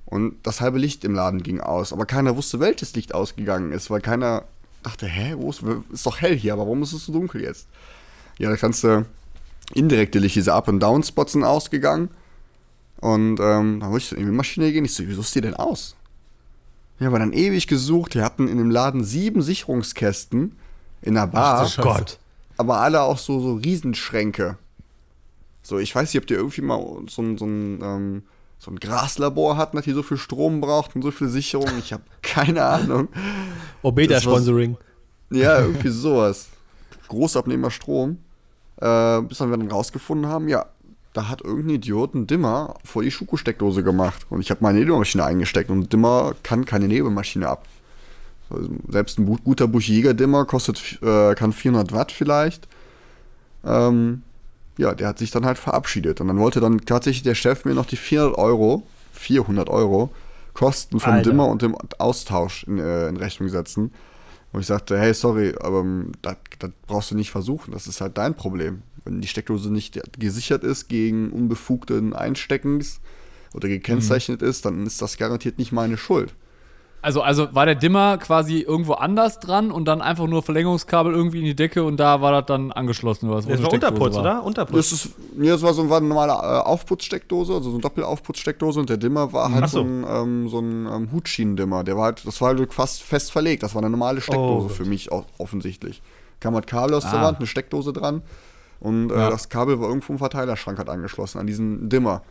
und das halbe Licht im Laden ging aus. Aber keiner wusste, welches Licht ausgegangen ist, weil keiner dachte, hä, wo ist, ist doch hell hier, aber warum ist es so dunkel jetzt? Ja, da kannst du indirekte Licht, diese Up- und Down-Spots sind ausgegangen. Und ähm, dann wollte ich so in die Maschine gehen. Ich so, wieso ist die denn aus? Ja, aber dann ewig gesucht. Wir hatten in dem Laden sieben Sicherungskästen in der Bar Scheiße. Gott. aber alle auch so, so Riesenschränke. So, ich weiß nicht, ob die irgendwie mal so ein, so ein, ähm, so ein Graslabor hatten, dass die so viel Strom braucht und so viel Sicherung. Ich habe keine Ahnung. Obeta-Sponsoring. Ja, irgendwie sowas. Großabnehmer Strom. Äh, bis dann wir dann rausgefunden haben, ja, da hat irgendein Idiot einen Dimmer vor die Schuko-Steckdose gemacht. Und ich habe meine Nebelmaschine eingesteckt und ein Dimmer kann keine Nebelmaschine ab. Also selbst ein guter Busch-Jäger-Dimmer kostet, äh, kann 400 Watt vielleicht. Ähm, ja, der hat sich dann halt verabschiedet. Und dann wollte dann tatsächlich der Chef mir noch die 400 Euro, 400 Euro Kosten vom Alter. Dimmer und dem Austausch in, äh, in Rechnung setzen. Und ich sagte, hey, sorry, aber ähm, das, das brauchst du nicht versuchen. Das ist halt dein Problem. Wenn die Steckdose nicht gesichert ist gegen unbefugten Einsteckens oder gekennzeichnet ist, dann ist das garantiert nicht meine Schuld. Also, also war der Dimmer quasi irgendwo anders dran und dann einfach nur Verlängerungskabel irgendwie in die Decke und da war das dann angeschlossen oder was? Das war Unterputz, war. oder? Unterputz. Das ist, ja, das war so war eine normale äh, Aufputzsteckdose, also so eine Doppelaufputzsteckdose und der Dimmer war halt so. so. ein, ähm, so ein ähm, Hutschienendimmer. Der war halt, das war halt fast fest verlegt. Das war eine normale Steckdose Oh für mich offensichtlich. kam halt Kabel aus Ah. der Wand, eine Steckdose dran. Und äh, Ja. das Kabel war irgendwo im Verteilerschrank halt angeschlossen, an diesen Dimmer.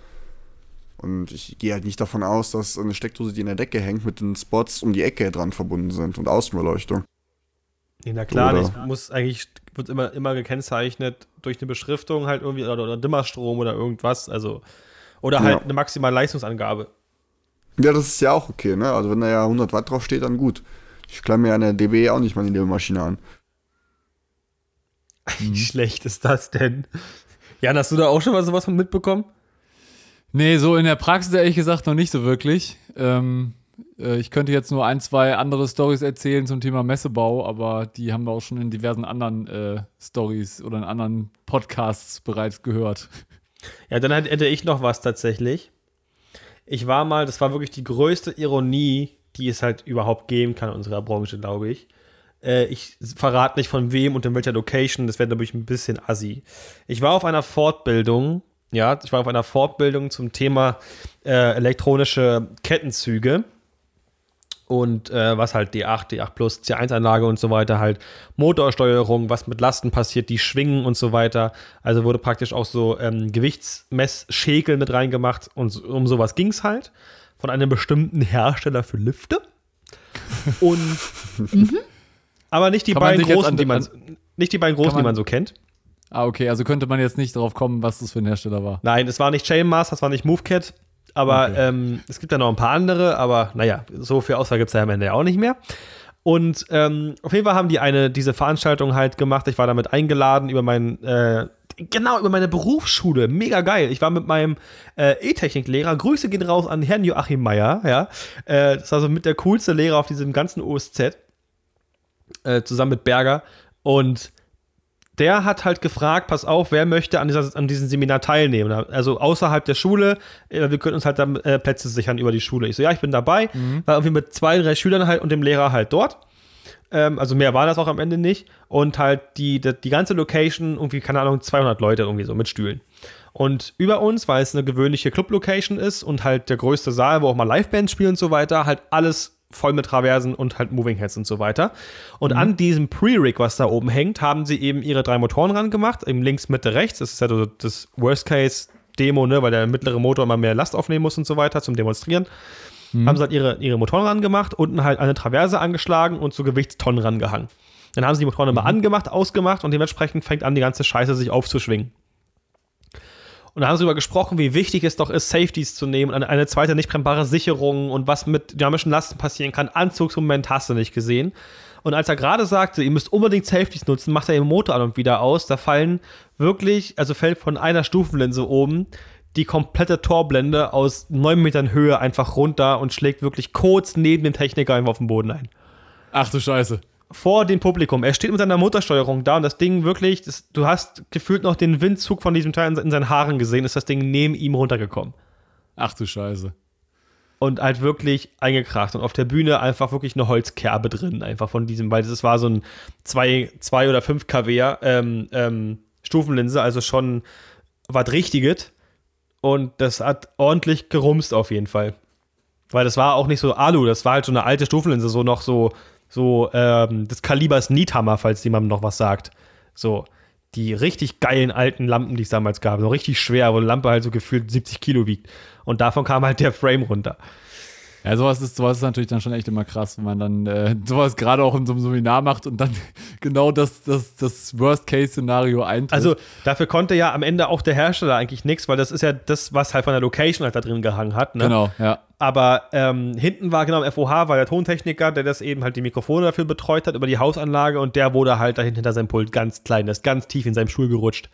Und ich gehe halt nicht davon aus, dass eine Steckdose, die in der Decke hängt, mit den Spots um die Ecke dran verbunden sind und Außenbeleuchtung. Nee, na klar, Oder- das muss eigentlich, wird immer, immer gekennzeichnet durch eine Beschriftung halt irgendwie oder, oder Dimmerstrom oder irgendwas. Also, oder halt Ja. eine maximale Leistungsangabe. Ja, das ist ja auch okay, ne? Also wenn da ja 100 Watt drauf steht, dann gut. Ich klamme mir an der DB auch nicht mal die Maschine an. Wie schlecht ist das denn? Jan, hast du da auch schon mal sowas von mitbekommen? Nee, so in der Praxis ehrlich gesagt noch nicht so wirklich. Ähm, äh, ich könnte jetzt nur ein, zwei andere Stories erzählen zum Thema Messebau, aber die haben wir auch schon in diversen anderen äh, Stories oder in anderen Podcasts bereits gehört. Ja, dann hätte ich noch was tatsächlich. Ich war mal, das war wirklich die größte Ironie, die es halt überhaupt geben kann in unserer Branche, glaube ich. Äh, ich verrate nicht von wem und in welcher Location, das wäre, glaube ich, ein bisschen assi. Ich war auf einer Fortbildung, ja, ich war auf einer Fortbildung zum Thema äh, elektronische Kettenzüge und äh, was halt D8, D8 Plus, C1-Anlage und so weiter, halt Motorsteuerung, was mit Lasten passiert, die schwingen und so weiter. Also wurde praktisch auch so ähm, Gewichtsmessschäkel mit reingemacht und um sowas ging es halt. Von einem bestimmten Hersteller für Lifte. Und aber nicht die Kann beiden großen, an- die man an- nicht die beiden großen, man- die man so kennt. Ah, okay, also könnte man jetzt nicht darauf kommen, was das für ein Hersteller war. Nein, es war nicht Chainmaster, es war nicht MoveCat, aber Okay. ähm, es gibt ja noch ein paar andere, aber naja, so viel Auswahl gibt es ja am Ende ja auch nicht mehr. Und ähm, auf jeden Fall haben die eine, diese Veranstaltung halt gemacht. Ich war damit eingeladen über meinen, äh, genau, über meine Berufsschule. Mega geil. Ich war mit meinem äh, E-Technik-Lehrer. Grüße gehen raus an Herrn Joachim Meyer, ja. Äh, das war so mit der coolste Lehrer auf diesem ganzen OSZ. Äh, zusammen mit Berger. Und der hat halt gefragt, pass auf, wer möchte an, dieser, an diesem Seminar teilnehmen? Also außerhalb der Schule, äh, wir können uns halt dann äh, Plätze sichern über die Schule. Ich so, ja, ich bin dabei. War irgendwie mit zwei, drei Schülern halt und dem Lehrer halt dort. Ähm, also mehr war das auch am Ende nicht. Und halt die, die, die ganze Location, irgendwie, keine Ahnung, 200 Leute irgendwie so mit Stühlen. Und über uns, weil es eine gewöhnliche Club-Location ist und halt der größte Saal, wo auch mal Livebands spielen und so weiter, halt alles voll mit Traversen und halt Moving Heads und so weiter. Und an diesem Pre-Rig, was da oben hängt, haben sie eben ihre drei Motoren ran gemacht, eben links, Mitte, rechts. Das ist ja so das Worst-Case-Demo, ne, weil der mittlere Motor immer mehr Last aufnehmen muss und so weiter zum Demonstrieren. Haben sie halt ihre, ihre Motoren ran gemacht, unten halt eine Traverse angeschlagen und so Gewichtstonnen rangehangen. Dann haben sie die Motoren immer angemacht, ausgemacht und dementsprechend fängt an, die ganze Scheiße sich aufzuschwingen. Und da haben sie darüber gesprochen, wie wichtig es doch ist, Safeties zu nehmen, eine, zweite nicht brennbare Sicherung und was mit dynamischen Lasten passieren kann. Anzugsmoment hast du nicht gesehen. Und als er gerade sagte, ihr müsst unbedingt Safeties nutzen, macht er den Motor an und wieder aus. Da fallen wirklich, also fällt von einer Stufenlinse oben die komplette Torblende aus 9 Metern Höhe einfach runter und schlägt wirklich kurz neben dem Techniker einfach auf den Boden ein Ach du Scheiße. Vor dem Publikum. Er steht mit seiner Motorsteuerung da und das Ding wirklich, das, du hast gefühlt noch den Windzug von diesem Teil in, in seinen Haaren gesehen, ist das Ding neben ihm runtergekommen. Ach du Scheiße. Und halt wirklich eingekracht und auf der Bühne einfach wirklich eine Holzkerbe drin, einfach von diesem, weil das war so ein 2 oder 5 kW ähm, ähm, Stufenlinse, also schon was Richtiges. Und das hat ordentlich gerumst auf jeden Fall. Weil das war auch nicht so Alu, das war halt so eine alte Stufenlinse, so noch so, so ähm, des Kalibers Niethammer, falls jemandem noch was sagt. So, die richtig geilen alten Lampen, die es damals gab, so richtig schwer, wo eine Lampe halt so gefühlt 70 Kilo wiegt. Und davon kam halt der Frame runter. Ja, sowas ist, sowas ist natürlich dann schon echt immer krass, wenn man dann äh, sowas gerade auch in so einem Seminar macht und dann genau das, das, das Worst-Case-Szenario eintritt. Also dafür konnte ja am Ende auch der Hersteller eigentlich nichts, weil das ist ja das, was halt von der Location halt da drin gehangen hat. Ne? genau, ja. Aber ähm, hinten war genau im FOH war der Tontechniker, der das eben halt die Mikrofone dafür betreut hat über die Hausanlage und der wurde halt da hinter seinem Pult ganz klein, ist ganz tief in seinem Stuhl gerutscht,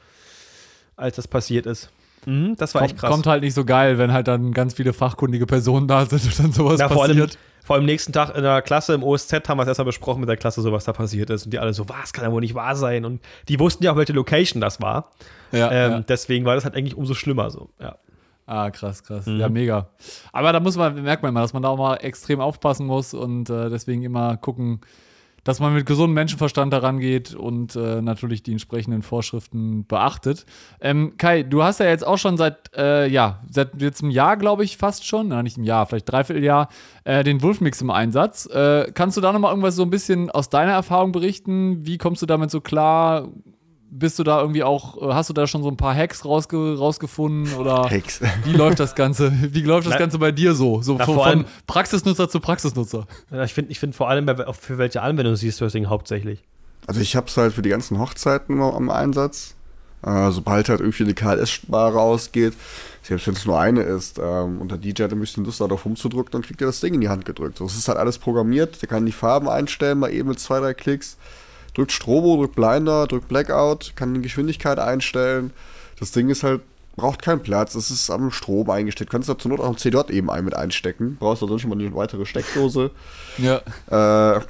als das passiert ist. Mhm, das war echt Kommt, krass. kommt halt nicht so geil, wenn halt dann ganz viele fachkundige Personen da sind und dann sowas ja, vor allem, passiert. vor allem nächsten Tag in der Klasse im OSZ haben wir es erstmal besprochen mit der Klasse, so was da passiert ist. Und die alle so, was kann ja wohl nicht wahr sein? Und die wussten ja auch, welche Location das war. Ja, ähm, ja. Deswegen war das halt eigentlich umso schlimmer so. Ja. Ah, krass, krass. Mhm. Ja, mega. Aber da muss man, merkt man mal, dass man da auch mal extrem aufpassen muss und äh, deswegen immer gucken, dass man mit gesundem Menschenverstand daran geht und äh, natürlich die entsprechenden Vorschriften beachtet. Ähm, Kai, du hast ja jetzt auch schon seit, äh, ja, seit jetzt einem Jahr, glaube ich, fast schon, na, nicht ein Jahr, vielleicht dreiviertel Jahr, äh, den Wolfmix im Einsatz. Äh, kannst du da nochmal irgendwas so ein bisschen aus deiner Erfahrung berichten? Wie kommst du damit so klar? Bist du da irgendwie auch, äh, hast du da schon so ein paar Hacks rausge rausgefunden oder Hacks. wie läuft das Ganze? Wie läuft das Ganze bei dir so? So na, von, vor allem- von Praxisnutzer zu Praxisnutzer. Ich finde ich find vor allem, für welche Anwendung siehst du das Ding hauptsächlich? Also ich hab's halt für die ganzen Hochzeiten immer am Einsatz. Äh, sobald halt irgendwie eine KLS-Bar rausgeht, selbst wenn es nur eine ist, ähm, und der DJ hat ein bisschen Lust darauf rumzudrücken, dann kriegt er das Ding in die Hand gedrückt. So, es ist halt alles programmiert, der kann die Farben einstellen, mal eben mit zwei, drei Klicks. Drückt Strobo, drückt Blinder, drückt Blackout, kann die Geschwindigkeit einstellen. Das Ding ist halt, braucht keinen Platz, es ist am Strom eingestellt. Du kannst da zur Not auch ein CDOT eben ein mit einstecken. Brauchst da drin schon mal eine weitere Steckdose. Ja. Äh,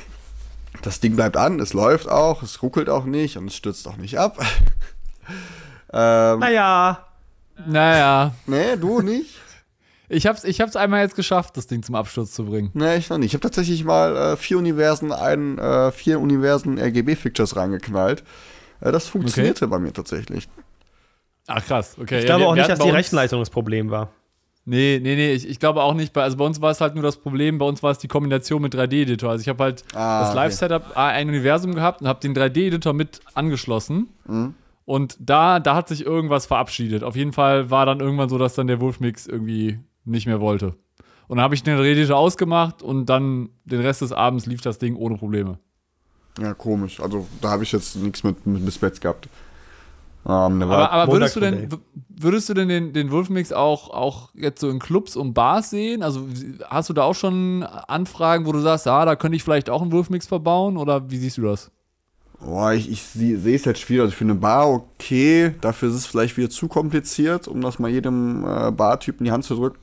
das Ding bleibt an, es läuft auch, es ruckelt auch nicht und es stürzt auch nicht ab. ähm, Naja, Naja, nee, du nicht? Ich hab's, ich hab's einmal jetzt geschafft, das Ding zum Absturz zu bringen. Nee, ich noch nicht. Ich habe tatsächlich mal äh, vier Universen, ein, äh, vier Universen RGB-Fixtures reingeknallt. Äh, das funktionierte bei mir tatsächlich. Ach krass, okay. ich Ja, glaube wir- auch nicht, dass die Rechenleistung das Problem war. Nee, nee, nee, ich, ich glaube auch nicht. Bei, also bei uns war es halt nur das Problem, bei uns war es die Kombination mit 3D-Editor. Also ich habe halt Ah, das okay. Live-Setup ah, ein Universum gehabt und habe den 3D-Editor mit angeschlossen. Mhm. Und da, da hat sich irgendwas verabschiedet. Auf jeden Fall war dann irgendwann so, dass dann der Wolfmix irgendwie nicht mehr wollte. Und dann habe ich den 3D-Editor ausgemacht und dann den Rest des Abends lief das Ding ohne Probleme. Ja, komisch. Also da habe ich jetzt nichts mit, mit Missbets gehabt. Ähm, Aber, aber würdest du denn, würdest du denn den, den Wolfmix auch, auch jetzt so in Clubs und Bars sehen? Also hast du da auch schon Anfragen, wo du sagst, ja, da könnte ich vielleicht auch einen Wolfmix verbauen? Oder wie siehst du das? boah, ich, ich sehe es jetzt schwierig. Also für eine Bar okay, dafür ist es vielleicht wieder zu kompliziert, um das mal jedem äh, Bartypen in die Hand zu drücken.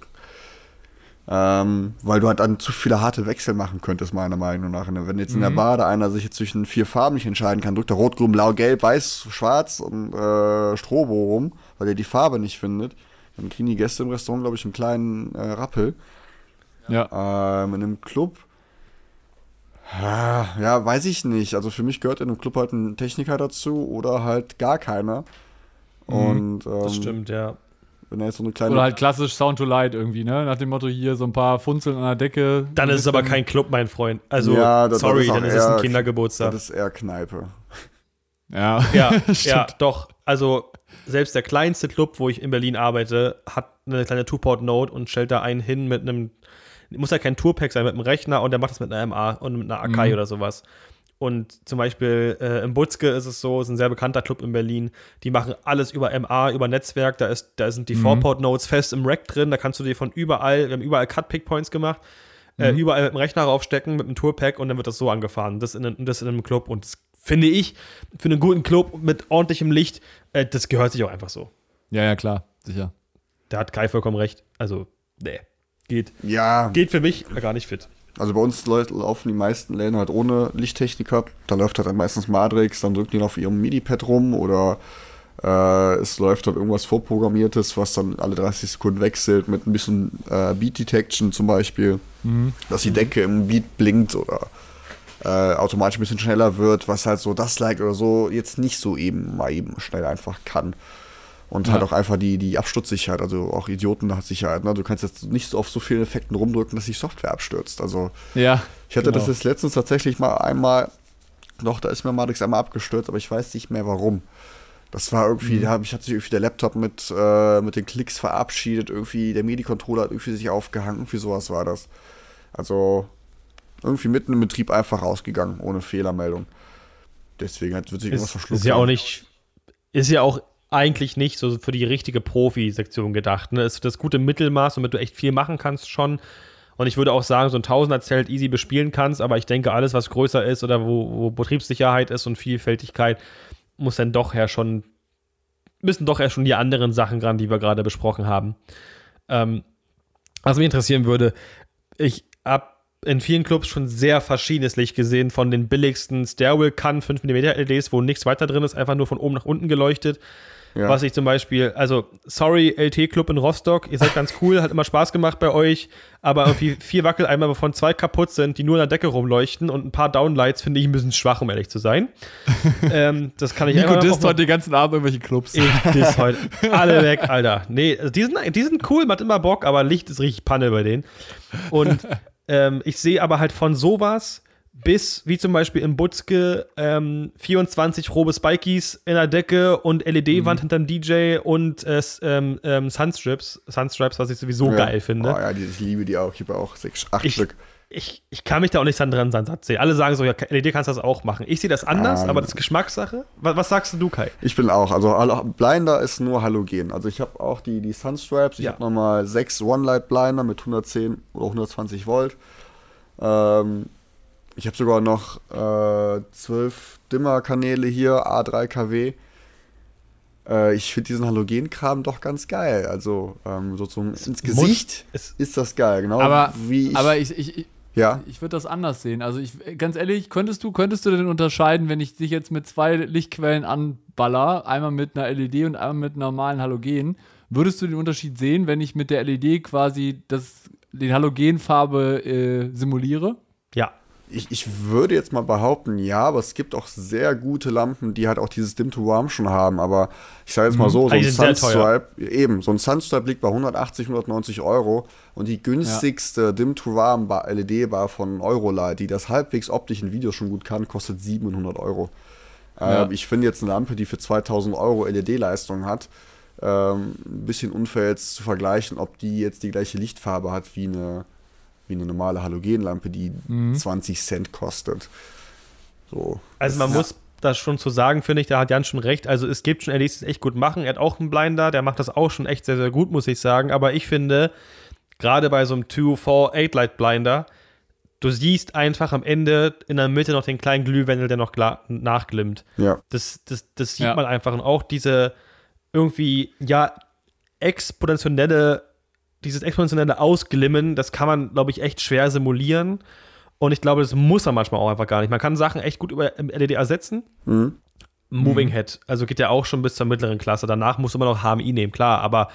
Ähm, weil du halt dann zu viele harte Wechsel machen könntest, meiner Meinung nach. Ne? Wenn jetzt in der Bar da einer sich jetzt zwischen vier Farben nicht entscheiden kann, drückt er Rot, Grün, Blau, Gelb, Weiß, Schwarz und äh, Strobo rum, weil er die Farbe nicht findet, dann kriegen die Gäste im Restaurant, glaube ich, einen kleinen äh, Rappel. Ja. Ähm, in einem Club. Ja, weiß ich nicht. Also für mich gehört in einem Club halt ein Techniker dazu oder halt gar keiner. Und ähm, Das stimmt, ja. Wenn er jetzt so eine kleine. Oder halt klassisch Sound to Light irgendwie, ne? Nach dem Motto hier so ein paar Funzeln an der Decke. Dann ist es aber kein Club, mein Freund. Also, Ja, das- das sorry, ist auch dann ist es ein Kindergeburtstag. das ist eher Kneipe. Ja. Ja, ja, Stimmt. doch. Also, selbst der kleinste Club, wo ich in Berlin arbeite, hat eine kleine Two-Port-Note und stellt da einen hin mit einem, muss ja kein Tourpack sein, mit einem Rechner und der macht das mit einer MA und mit einer Akai Mhm. oder sowas. Und zum Beispiel äh, im Butzke ist es so, ist ein sehr bekannter Club in Berlin. Die machen alles über MA, über Netzwerk. Da, ist, da sind die Mhm. Four-Port-Notes fest im Rack drin. Da kannst du dir von überall, wir haben überall Cut-Pick-Points gemacht, äh, Mhm. überall mit dem Rechner raufstecken, mit dem Tourpack und dann wird das so angefahren. Das in, einem- das in einem Club. Und das finde ich, für einen guten Club mit ordentlichem Licht, äh, das gehört sich auch einfach so. ja, ja, klar, sicher. Da hat Kai vollkommen recht. Also, nee. Geht, Ja, geht für mich gar nicht fit. Also bei uns laufen die meisten Läden halt ohne Lichttechniker. Da läuft halt dann meistens Matrix, dann drücken die noch auf ihrem MIDI-Pad rum oder äh, es läuft dann irgendwas vorprogrammiertes, was dann alle 30 Sekunden wechselt mit ein bisschen äh, Beat Detection zum Beispiel. Mhm. dass die Decke im Beat blinkt oder äh, automatisch ein bisschen schneller wird, was halt so das Like oder so jetzt nicht so eben mal eben schnell einfach kann. Und halt Ja. auch einfach die, die Absturzsicherheit, also auch Idiotensicherheit. Ne? Du kannst jetzt nicht so auf so vielen Effekten rumdrücken, dass die Software abstürzt. Also Ja. ich hatte genau. das jetzt letztens tatsächlich mal einmal, doch, da ist mir Matrix einmal abgestürzt, aber ich weiß nicht mehr warum. Das war irgendwie, da hab- ich hat sich irgendwie der Laptop mit, äh, mit den Klicks verabschiedet, irgendwie der MIDI-Controller hat irgendwie sich aufgehangen, irgendwie sowas war das. Also irgendwie mitten im Betrieb einfach rausgegangen, ohne Fehlermeldung. Deswegen hat, wird sich irgendwas Ist, verschluckt. ist ja auch nicht, ist ja auch eigentlich nicht so für die richtige Profi-Sektion gedacht. Ne? Ist das gute Mittelmaß, womit du echt viel machen kannst schon. Und ich würde auch sagen, so ein Tausender-Zelt easy bespielen kannst, aber ich denke, alles, was größer ist oder wo, wo Betriebssicherheit ist und Vielfältigkeit, muss dann doch ja schon, müssen doch ja schon die anderen Sachen ran, die wir gerade besprochen haben. Ähm, was mich interessieren würde, ich habe in vielen Clubs schon sehr verschiedenes Licht gesehen, von den billigsten Stairwell Can 5 mm LEDs, wo nichts weiter drin ist, einfach nur von oben nach unten geleuchtet, Ja. Was ich zum Beispiel, also, sorry, LT-Club in Rostock, ihr seid ganz cool, hat immer Spaß gemacht bei euch, aber irgendwie vier Wackeleimer, wovon zwei kaputt sind, die nur in der Decke rumleuchten und ein paar Downlights finde ich ein bisschen schwach, um ehrlich zu sein. ähm, das kann ich Nico disst heute den ganzen Abend irgendwelche Clubs. Ich diss heute. Alle weg, Alter. Nee, also die sind, die sind cool, macht immer Bock, aber Licht ist richtig Panne bei denen. Und ähm, ich sehe aber halt von sowas bis, wie zum Beispiel im Butzke, ähm, 24 robe Spikies in der Decke und LED-Wand mhm. hinterm DJ und äh, ähm, ähm, Sunstrips, Sunstripes, was ich sowieso ja. geil finde. Oh ja, die, ich liebe die auch. Ich habe auch sechs, acht ich, Stück. Ich, ich kann mich da auch nicht dran dran sehen. Alle sagen so, ja, LED kannst du das auch machen. Ich sehe das anders, ähm, aber das ist Geschmackssache. Was, was, sagst du, Kai? Ich bin auch. Also Blinder ist nur Halogen. Also ich habe auch die, die Sunstripes. Ich ja. habe nochmal sechs One-Light-Blinder mit 110 oder 120 Volt. Ähm, ich habe sogar noch äh, zwölf Dimmer-Kanäle hier, A3 kW. Äh, ich finde diesen Halogenkram doch ganz geil. Also ähm, so zum, ins Gesicht ist das geil, genau aber, wie ich. Aber ich, ich, ja. Ich würde das anders sehen. Also ich, ganz ehrlich, könntest du, könntest du denn unterscheiden, wenn ich dich jetzt mit zwei Lichtquellen anballer, einmal mit einer LED und einmal mit normalen Halogen, würdest du den Unterschied sehen, wenn ich mit der LED quasi das, die Halogenfarbe äh, simuliere? Ja ich, ich würde jetzt mal behaupten, ja, aber es gibt auch sehr gute Lampen, die halt auch dieses Dim to Warm schon haben. Aber ich sage jetzt mal mhm. so, so ein Sunstripe, eben, so ein Sunstripe liegt bei 180, 190 Euro und die günstigste ja. Dim to Warm LED-Bar von Eurolight, die das halbwegs optisch in Videos schon gut kann, kostet 700 Euro. Ja. Ähm, ich finde jetzt eine Lampe, die für 2000 Euro LED-Leistung hat, ähm, ein bisschen unfair jetzt zu vergleichen, ob die jetzt die gleiche Lichtfarbe hat wie eine wie eine normale Halogenlampe, die mhm. 20 Cent kostet. So. Also man muss das schon zu sagen, finde ich, da hat Jan schon recht. Also es gibt schon LEDs, die es echt gut machen. Er hat auch einen Blinder, der macht das auch schon echt sehr, sehr gut, muss ich sagen. Aber ich finde, gerade bei so einem 2-4 8-Light Blinder, du siehst einfach am Ende in der Mitte noch den kleinen Glühwendel, der noch nachglimmt. Ja. Das, das, das sieht ja. man einfach. Und auch diese irgendwie, ja, exponentielle dieses exponentielle Ausglimmen, das kann man, glaube ich, echt schwer simulieren. Und ich glaube, das muss man manchmal auch einfach gar nicht. Man kann Sachen echt gut über LED ersetzen. Mhm. Moving mhm. Head, also geht ja auch schon bis zur mittleren Klasse. Danach muss man noch HMI nehmen, klar, aber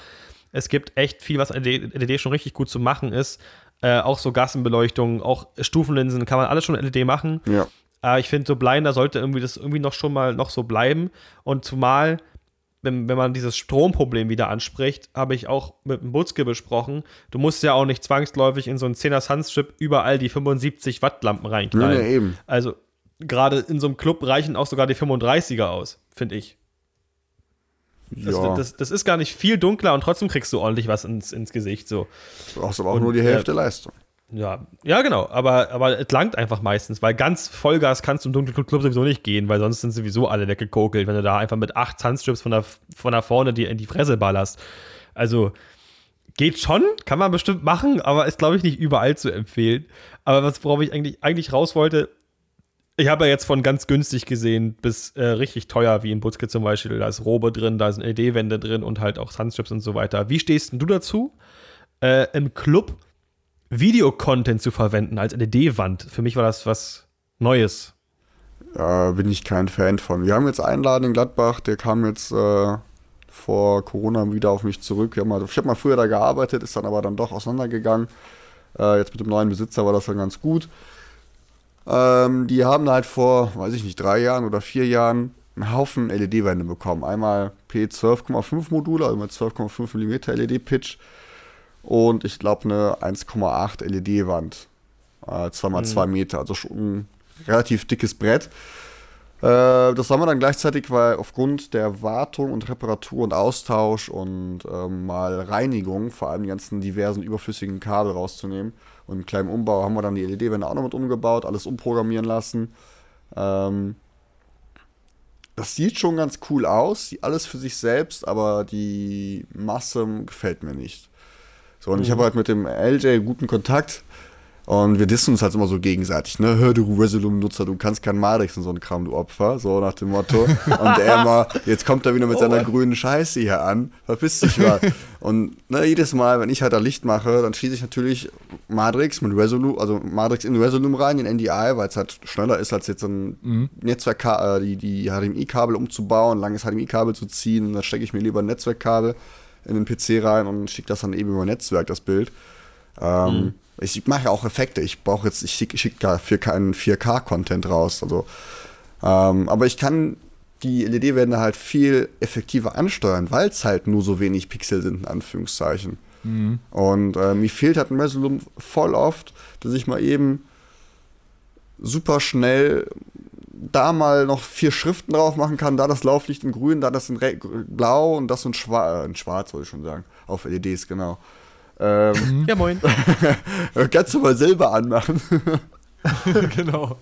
es gibt echt viel, was LED, LED schon richtig gut zu machen ist. Äh, auch so Gassenbeleuchtung, auch Stufenlinsen, kann man alles schon LED machen. Ja. Äh, ich finde, so Blinder sollte irgendwie das irgendwie noch schon mal noch so bleiben. Und zumal wenn, wenn man dieses Stromproblem wieder anspricht, habe ich auch mit dem Butzke besprochen. Du musst ja auch nicht zwangsläufig in so einen 10er Sunstrip überall die 75 Watt Lampen reinknallen. Nee, eben. Also gerade in so einem Club reichen auch sogar die 35er aus, finde ich. Ja. Das, das, das, ist gar nicht viel dunkler und trotzdem kriegst du ordentlich was ins, ins Gesicht. So. Du brauchst aber auch und, nur die Hälfte äh, Leistung. Ja, ja, genau. Aber, aber es langt einfach meistens, weil ganz Vollgas kannst du im dunklen Club sowieso nicht gehen, weil sonst sind sowieso alle weggekokelt, wenn du da einfach mit acht Sunstrips von da, von da vorne dir in die Fresse ballerst. Also, geht schon, kann man bestimmt machen, aber ist, glaube ich, nicht überall zu empfehlen. Aber was, worauf ich eigentlich, eigentlich raus wollte, ich habe ja jetzt von ganz günstig gesehen bis äh, richtig teuer, wie in Butzke zum Beispiel. Da ist Robe drin, da sind LED-Wände drin und halt auch Sunstrips und so weiter. Wie stehst du dazu? Äh, Im Club Videocontent zu verwenden als LED-Wand. Für mich war das was Neues. Ja, bin ich kein Fan von. Wir haben jetzt einen Laden in Gladbach, der kam jetzt äh, vor Corona wieder auf mich zurück. ich habe mal früher da gearbeitet, ist dann aber dann doch auseinandergegangen. Äh, jetzt mit dem neuen Besitzer war das dann ganz gut. Ähm, die haben halt vor, weiß ich nicht, drei Jahren oder vier Jahren einen Haufen LED-Wände bekommen. Einmal P12,5 Module, also mit 12,5 mm LED-Pitch und ich glaube eine 1,8 LED-Wand. Äh, 2x2 mhm. Meter, also schon ein relativ dickes Brett. Äh, das haben wir dann gleichzeitig, weil aufgrund der Wartung und Reparatur und Austausch und ähm, mal Reinigung, vor allem die ganzen diversen überflüssigen Kabel rauszunehmen und einen kleinen Umbau, haben wir dann die LED-Wände auch noch mit umgebaut, alles umprogrammieren lassen. Ähm, das sieht schon ganz cool aus, alles für sich selbst, aber die Masse gefällt mir nicht. So, und mhm. ich habe halt mit dem LJ guten Kontakt. Und wir dissen uns halt immer so gegenseitig, ne? Hör du Resolume-Nutzer, du kannst kein Matrix und so ein Kram, du Opfer, so nach dem Motto. Und er immer, jetzt kommt er wieder mit seiner grünen Scheiße hier an, verpiss dich mal. Und ne, jedes Mal, wenn ich halt da Licht mache, dann schieße ich natürlich Matrix mit Resolume, also Matrix in Resolume rein, in NDI, weil es halt schneller ist, als jetzt ein Netzwerk, äh, die, die HDMI-Kabel umzubauen, ein langes HDMI-Kabel zu ziehen. Dann stecke ich mir lieber ein Netzwerkkabel in den PC rein und schicke das dann eben über Netzwerk, das Bild. Ähm, Ich mache ja auch Effekte. Ich brauche jetzt, ich schicke schick für keinen 4K-Content raus. Also, ähm, aber ich kann die LED-Wände halt viel effektiver ansteuern, weil es halt nur so wenig Pixel sind, in Anführungszeichen. Und äh, mir fehlt halt ein Resolume voll oft, dass ich mal eben super schnell da mal noch vier Schriften drauf machen kann, da das Lauflicht in grün, da das in Re blau und das in, Schwa äh, in schwarz, wollte ich schon sagen. Auf LEDs, genau. Ähm, Ja, moin. kannst du mal Silber anmachen. genau.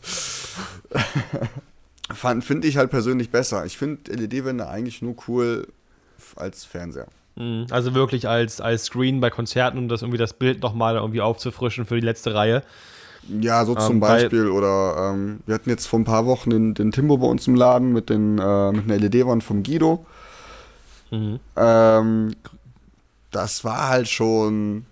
Finde ich halt persönlich besser. Ich finde LED-Wände eigentlich nur cool als Fernseher. Mhm. Also wirklich als, als Screen bei Konzerten, um das irgendwie das Bild nochmal irgendwie aufzufrischen für die letzte Reihe. Ja, so zum Ähm, bei- Beispiel. Oder ähm, wir hatten jetzt vor ein paar Wochen den, den Timbo bei uns im Laden mit, den, äh, mit einer LED-Wand vom Guido. Mhm. Ähm, das war halt schon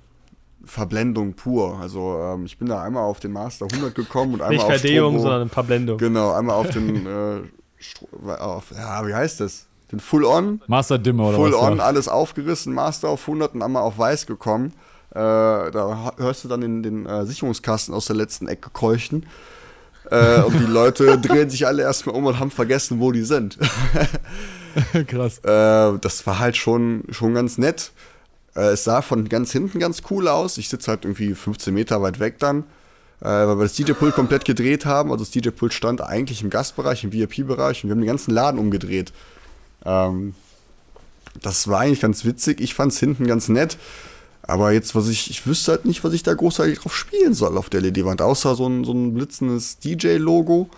Verblendung pur. Also ähm, ich bin da einmal auf den Master 100 gekommen und einmal Nicht auf Verdehung, Strobo. sondern ein paar Blendungen. Genau, einmal auf den äh, auf, ja, wie heißt das? Den Full-On. Master Dimmer oder Full was? on, ja. alles aufgerissen, Master auf 100 und einmal auf weiß gekommen. Äh, da hörst du dann den, den äh, Sicherungskasten aus der letzten Ecke keuchen. Äh, und die Leute drehen sich alle erstmal um und haben vergessen, wo die sind. Krass. das war halt schon, schon ganz nett. Es sah von ganz hinten ganz cool aus. Ich sitze halt irgendwie 15 Meter weit weg dann, weil wir das DJ-Pult komplett gedreht haben. Also das DJ-Pult stand eigentlich im Gastbereich, im VIP-Bereich und wir haben den ganzen Laden umgedreht. Ähm, das war eigentlich ganz witzig. Ich fand es hinten ganz nett. Aber jetzt, was ich, ich wüsste halt nicht, was ich da großartig drauf spielen soll auf der LED-Wand, außer so ein, so ein blitzendes DJ-Logo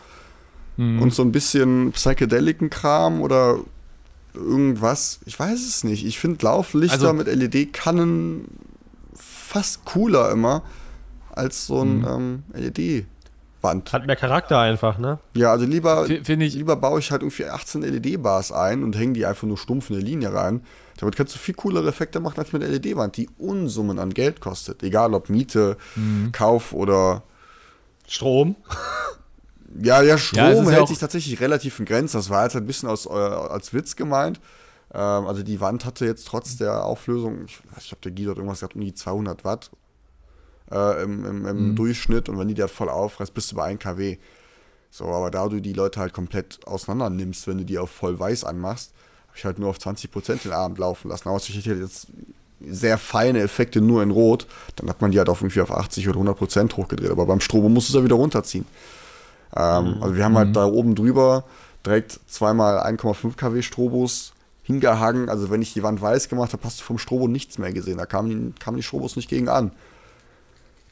und so ein bisschen Psychedelic-Kram oder irgendwas. Ich weiß es nicht. Ich finde Lauflichter Also- mit LED-Kannen fast cooler immer als so ein ähm, LED-Wand. Hat mehr Charakter einfach, ne? Ja, also lieber, F- ich, lieber baue ich halt irgendwie 18 LED-Bars ein und hänge die einfach nur stumpf in eine Linie rein. Damit kannst du viel coolere Effekte machen als mit der LED-Wand, die Unsummen an Geld kostet. Egal ob Miete, Mhm. Kauf oder. Strom. Ja, ja, Strom Ja, ja hält auch- sich tatsächlich relativ in Grenzen. Das war jetzt ein bisschen aus, äh, als Witz gemeint. Ähm, also die Wand hatte jetzt trotz der Auflösung, ich weiß nicht, ob der Guido irgendwas gesagt, um die 200 Watt äh, im, im, im Mhm. Durchschnitt. Und wenn die da voll aufreißt, bist du bei 1 kW. So, aber da du die Leute halt komplett auseinander nimmst, wenn du die auf voll weiß anmachst, habe ich halt nur auf 20% den Abend laufen lassen. Außer ich hätte jetzt sehr feine Effekte nur in Rot, dann hat man die halt auf irgendwie auf 80 oder 100% hochgedreht. Aber beim Strobo musst du es ja wieder runterziehen. Ähm, Also wir haben halt da oben drüber direkt zweimal 1,5 kW Strobos hingehangen. Also wenn ich die Wand weiß gemacht habe, hast du vom Strobo nichts mehr gesehen. Da kamen die, kamen die Strobos nicht gegen an.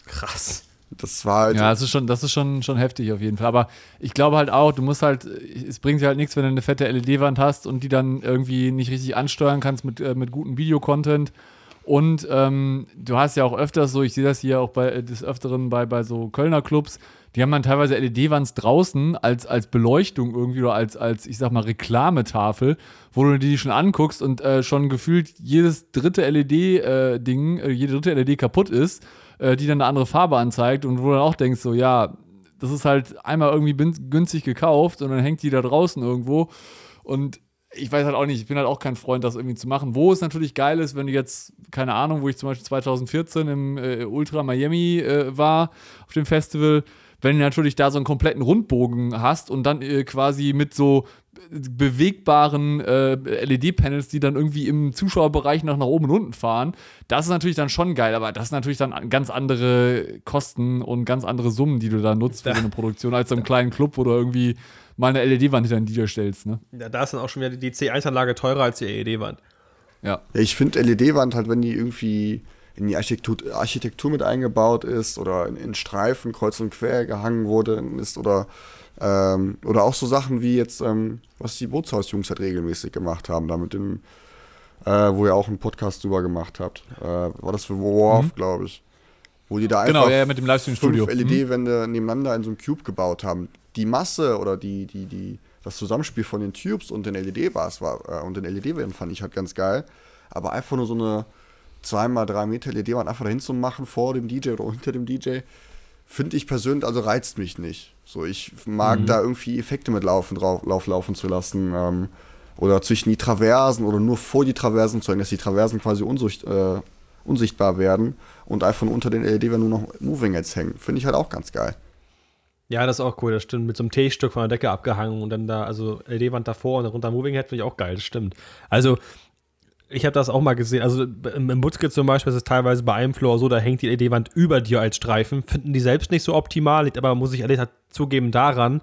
Krass. Das war halt Ja, das ist schon, das ist schon, schon heftig auf jeden Fall. Aber ich glaube halt auch, du musst halt, es bringt dir halt nichts, wenn du eine fette LED-Wand hast und die dann irgendwie nicht richtig ansteuern kannst mit, äh, mit gutem Videocontent. Und ähm, du hast ja auch öfters so, ich sehe das hier auch bei äh, des Öfteren bei, bei so Kölner Clubs, die haben dann teilweise LED-Wands draußen als, als Beleuchtung irgendwie oder als, als, ich sag mal, Reklametafel, wo du die schon anguckst und äh, schon gefühlt jedes dritte LED-Ding, äh, jede dritte LED kaputt ist, äh, die dann eine andere Farbe anzeigt und wo du dann auch denkst, so, ja, das ist halt einmal irgendwie günstig gekauft und dann hängt die da draußen irgendwo und ich weiß halt auch nicht, ich bin halt auch kein Freund, das irgendwie zu machen. Wo es natürlich geil ist, wenn du jetzt, keine Ahnung, wo ich zum Beispiel 2014 im äh, Ultra Miami äh, war, auf dem Festival, wenn du natürlich da so einen kompletten Rundbogen hast und dann äh, quasi mit so bewegbaren äh, LED-Panels, die dann irgendwie im Zuschauerbereich noch nach oben und unten fahren. Das ist natürlich dann schon geil, aber das ist natürlich dann ganz andere Kosten und ganz andere Summen, die du da nutzt für so eine Produktion, als so einem kleinen Club, wo du irgendwie mal eine LED-Wand hinter DJ stellst. Ne? Ja, da ist dann auch schon wieder die C1-Anlage teurer als die LED-Wand. Ja. Ja, ich finde LED-Wand halt, wenn die irgendwie in die Architektur, Architektur mit eingebaut ist oder in, in Streifen kreuz und quer gehangen wurde ist oder ähm, oder auch so Sachen wie jetzt, ähm, was die Bootshausjungs halt regelmäßig gemacht haben, da mit dem, äh, wo ihr auch einen Podcast drüber gemacht habt. Äh, war das für Worf, glaube ich. Wo die da Genau, einfach ja, ja, mit dem Livestream-Studio. LED-Wände nebeneinander in so einem Cube gebaut haben. Die Masse oder die, die, die, das Zusammenspiel von den Tubes und den LED-Bars war äh, und den LED-Wänden fand ich halt ganz geil. Aber einfach nur so eine 2x3 Meter LED-Wand einfach dahin zu machen vor dem DJ oder hinter dem DJ, finde ich persönlich, also reizt mich nicht. So, ich mag da irgendwie Effekte mit laufen, drauf, lauf, laufen zu lassen. Ähm, oder zwischen die Traversen oder nur vor die Traversen zu hängen, dass die Traversen quasi unsicht, äh, unsichtbar werden und einfach unter den LED-Wänden nur noch Moving Heads hängen. Finde ich halt auch ganz geil. Ja, das ist auch cool, das stimmt. Mit so einem T-Stück von der Decke abgehangen und dann da, also LED-Wand davor und dann runter Moving Head finde ich auch geil, das stimmt. Also, ich habe das auch mal gesehen. Also im, Butzke zum Beispiel ist es teilweise bei einem Floor so, da hängt die LED-Wand über dir als Streifen. Finden die selbst nicht so optimal, liegt aber, muss ich ehrlich zugeben, daran,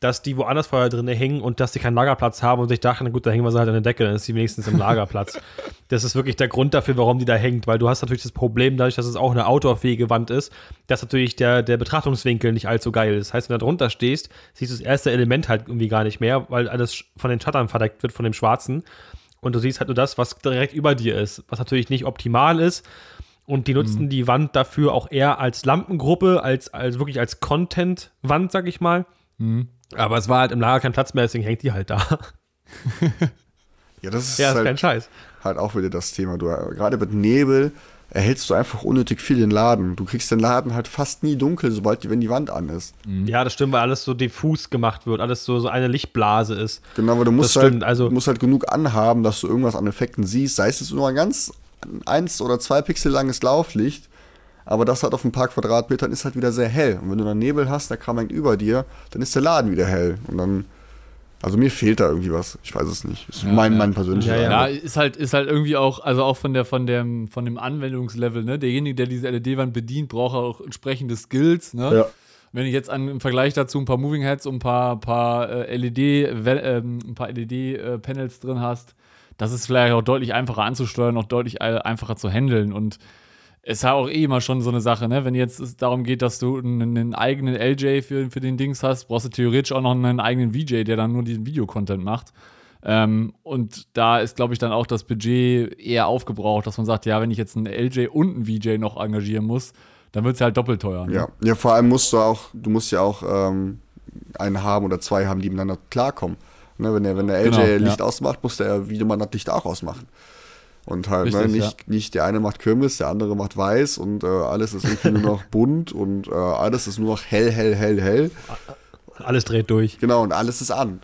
dass die woanders vorher drin hängen und dass die keinen Lagerplatz haben und sich dachten, na gut, da hängen wir sie halt an der Decke, dann ist sie wenigstens im Lagerplatz. das ist wirklich der Grund dafür, warum die da hängt, weil du hast natürlich das Problem, dadurch, dass es auch eine outdoorfähige Wand ist, dass natürlich der, der Betrachtungswinkel nicht allzu geil ist. Das heißt, wenn du da drunter stehst, siehst du das erste Element halt irgendwie gar nicht mehr, weil alles von den Shuttern verdeckt wird, von dem Schwarzen. Und du siehst halt nur das, was direkt über dir ist, was natürlich nicht optimal ist. Und die nutzen Mhm. die Wand dafür auch eher als Lampengruppe, als, als wirklich als Content-Wand, sag ich mal. Mhm. Aber es war halt im Lager kein Platz mehr, deswegen hängt die halt da. Ja, das ist, ja, ist kein halt, Scheiß. halt auch wieder das Thema. Du, gerade mit Nebel erhältst du einfach unnötig viel den Laden. Du kriegst den Laden halt fast nie dunkel, sobald die, wenn die Wand an ist. Ja, das stimmt, weil alles so diffus gemacht wird, alles so, so eine Lichtblase ist. Genau, aber du musst, halt, stimmt, also- musst halt genug anhaben, dass du irgendwas an Effekten siehst. Sei es jetzt nur ein ganz eins oder zwei Pixel langes Lauflicht, aber das halt auf ein paar Quadratmetern ist halt wieder sehr hell. Und wenn du dann Nebel hast, der Kram hängt über dir, dann ist der Laden wieder hell. Und dann, also mir fehlt da irgendwie was. Ich weiß es nicht. Ist mein, ja. mein persönlicher Ja, ja. Ja, ist halt, ist halt irgendwie auch, also auch von der, von dem, von dem Anwendungslevel, ne? Derjenige, der diese LED-Wand bedient, braucht auch entsprechende Skills, ne? Ja. Wenn ich jetzt an, im Vergleich dazu ein paar Moving Heads und ein paar, paar äh, LED, ähm, ein paar LED-Panels drin hast, das ist vielleicht auch deutlich einfacher anzusteuern, auch deutlich äh, einfacher zu handeln. Und ist ja auch eh immer schon so eine Sache, ne? Wenn jetzt es darum geht, dass du einen, eigenen LJ für, für den Dings hast, brauchst du theoretisch auch noch einen eigenen VJ, der dann nur diesen Videocontent macht. Ähm, und da ist, glaube ich, dann auch das Budget eher aufgebraucht, dass man sagt, ja, wenn ich jetzt einen LJ und einen VJ noch engagieren muss, dann wird es halt doppelt teuer. Ne? Ja. ja, vor allem musst du auch, du musst ja auch ähm, einen haben oder zwei haben, die miteinander klarkommen. Ne, wenn der, wenn der LJ Genau, ja. Licht ausmacht, muss der Videomann das Licht auch ausmachen. Und halt, ne, Richtig, nicht, nicht der eine macht Kirmes, der andere macht weiß und äh, alles ist irgendwie nur noch bunt und äh, alles ist nur noch hell, hell, hell, hell. Alles dreht durch. Genau, und alles ist an.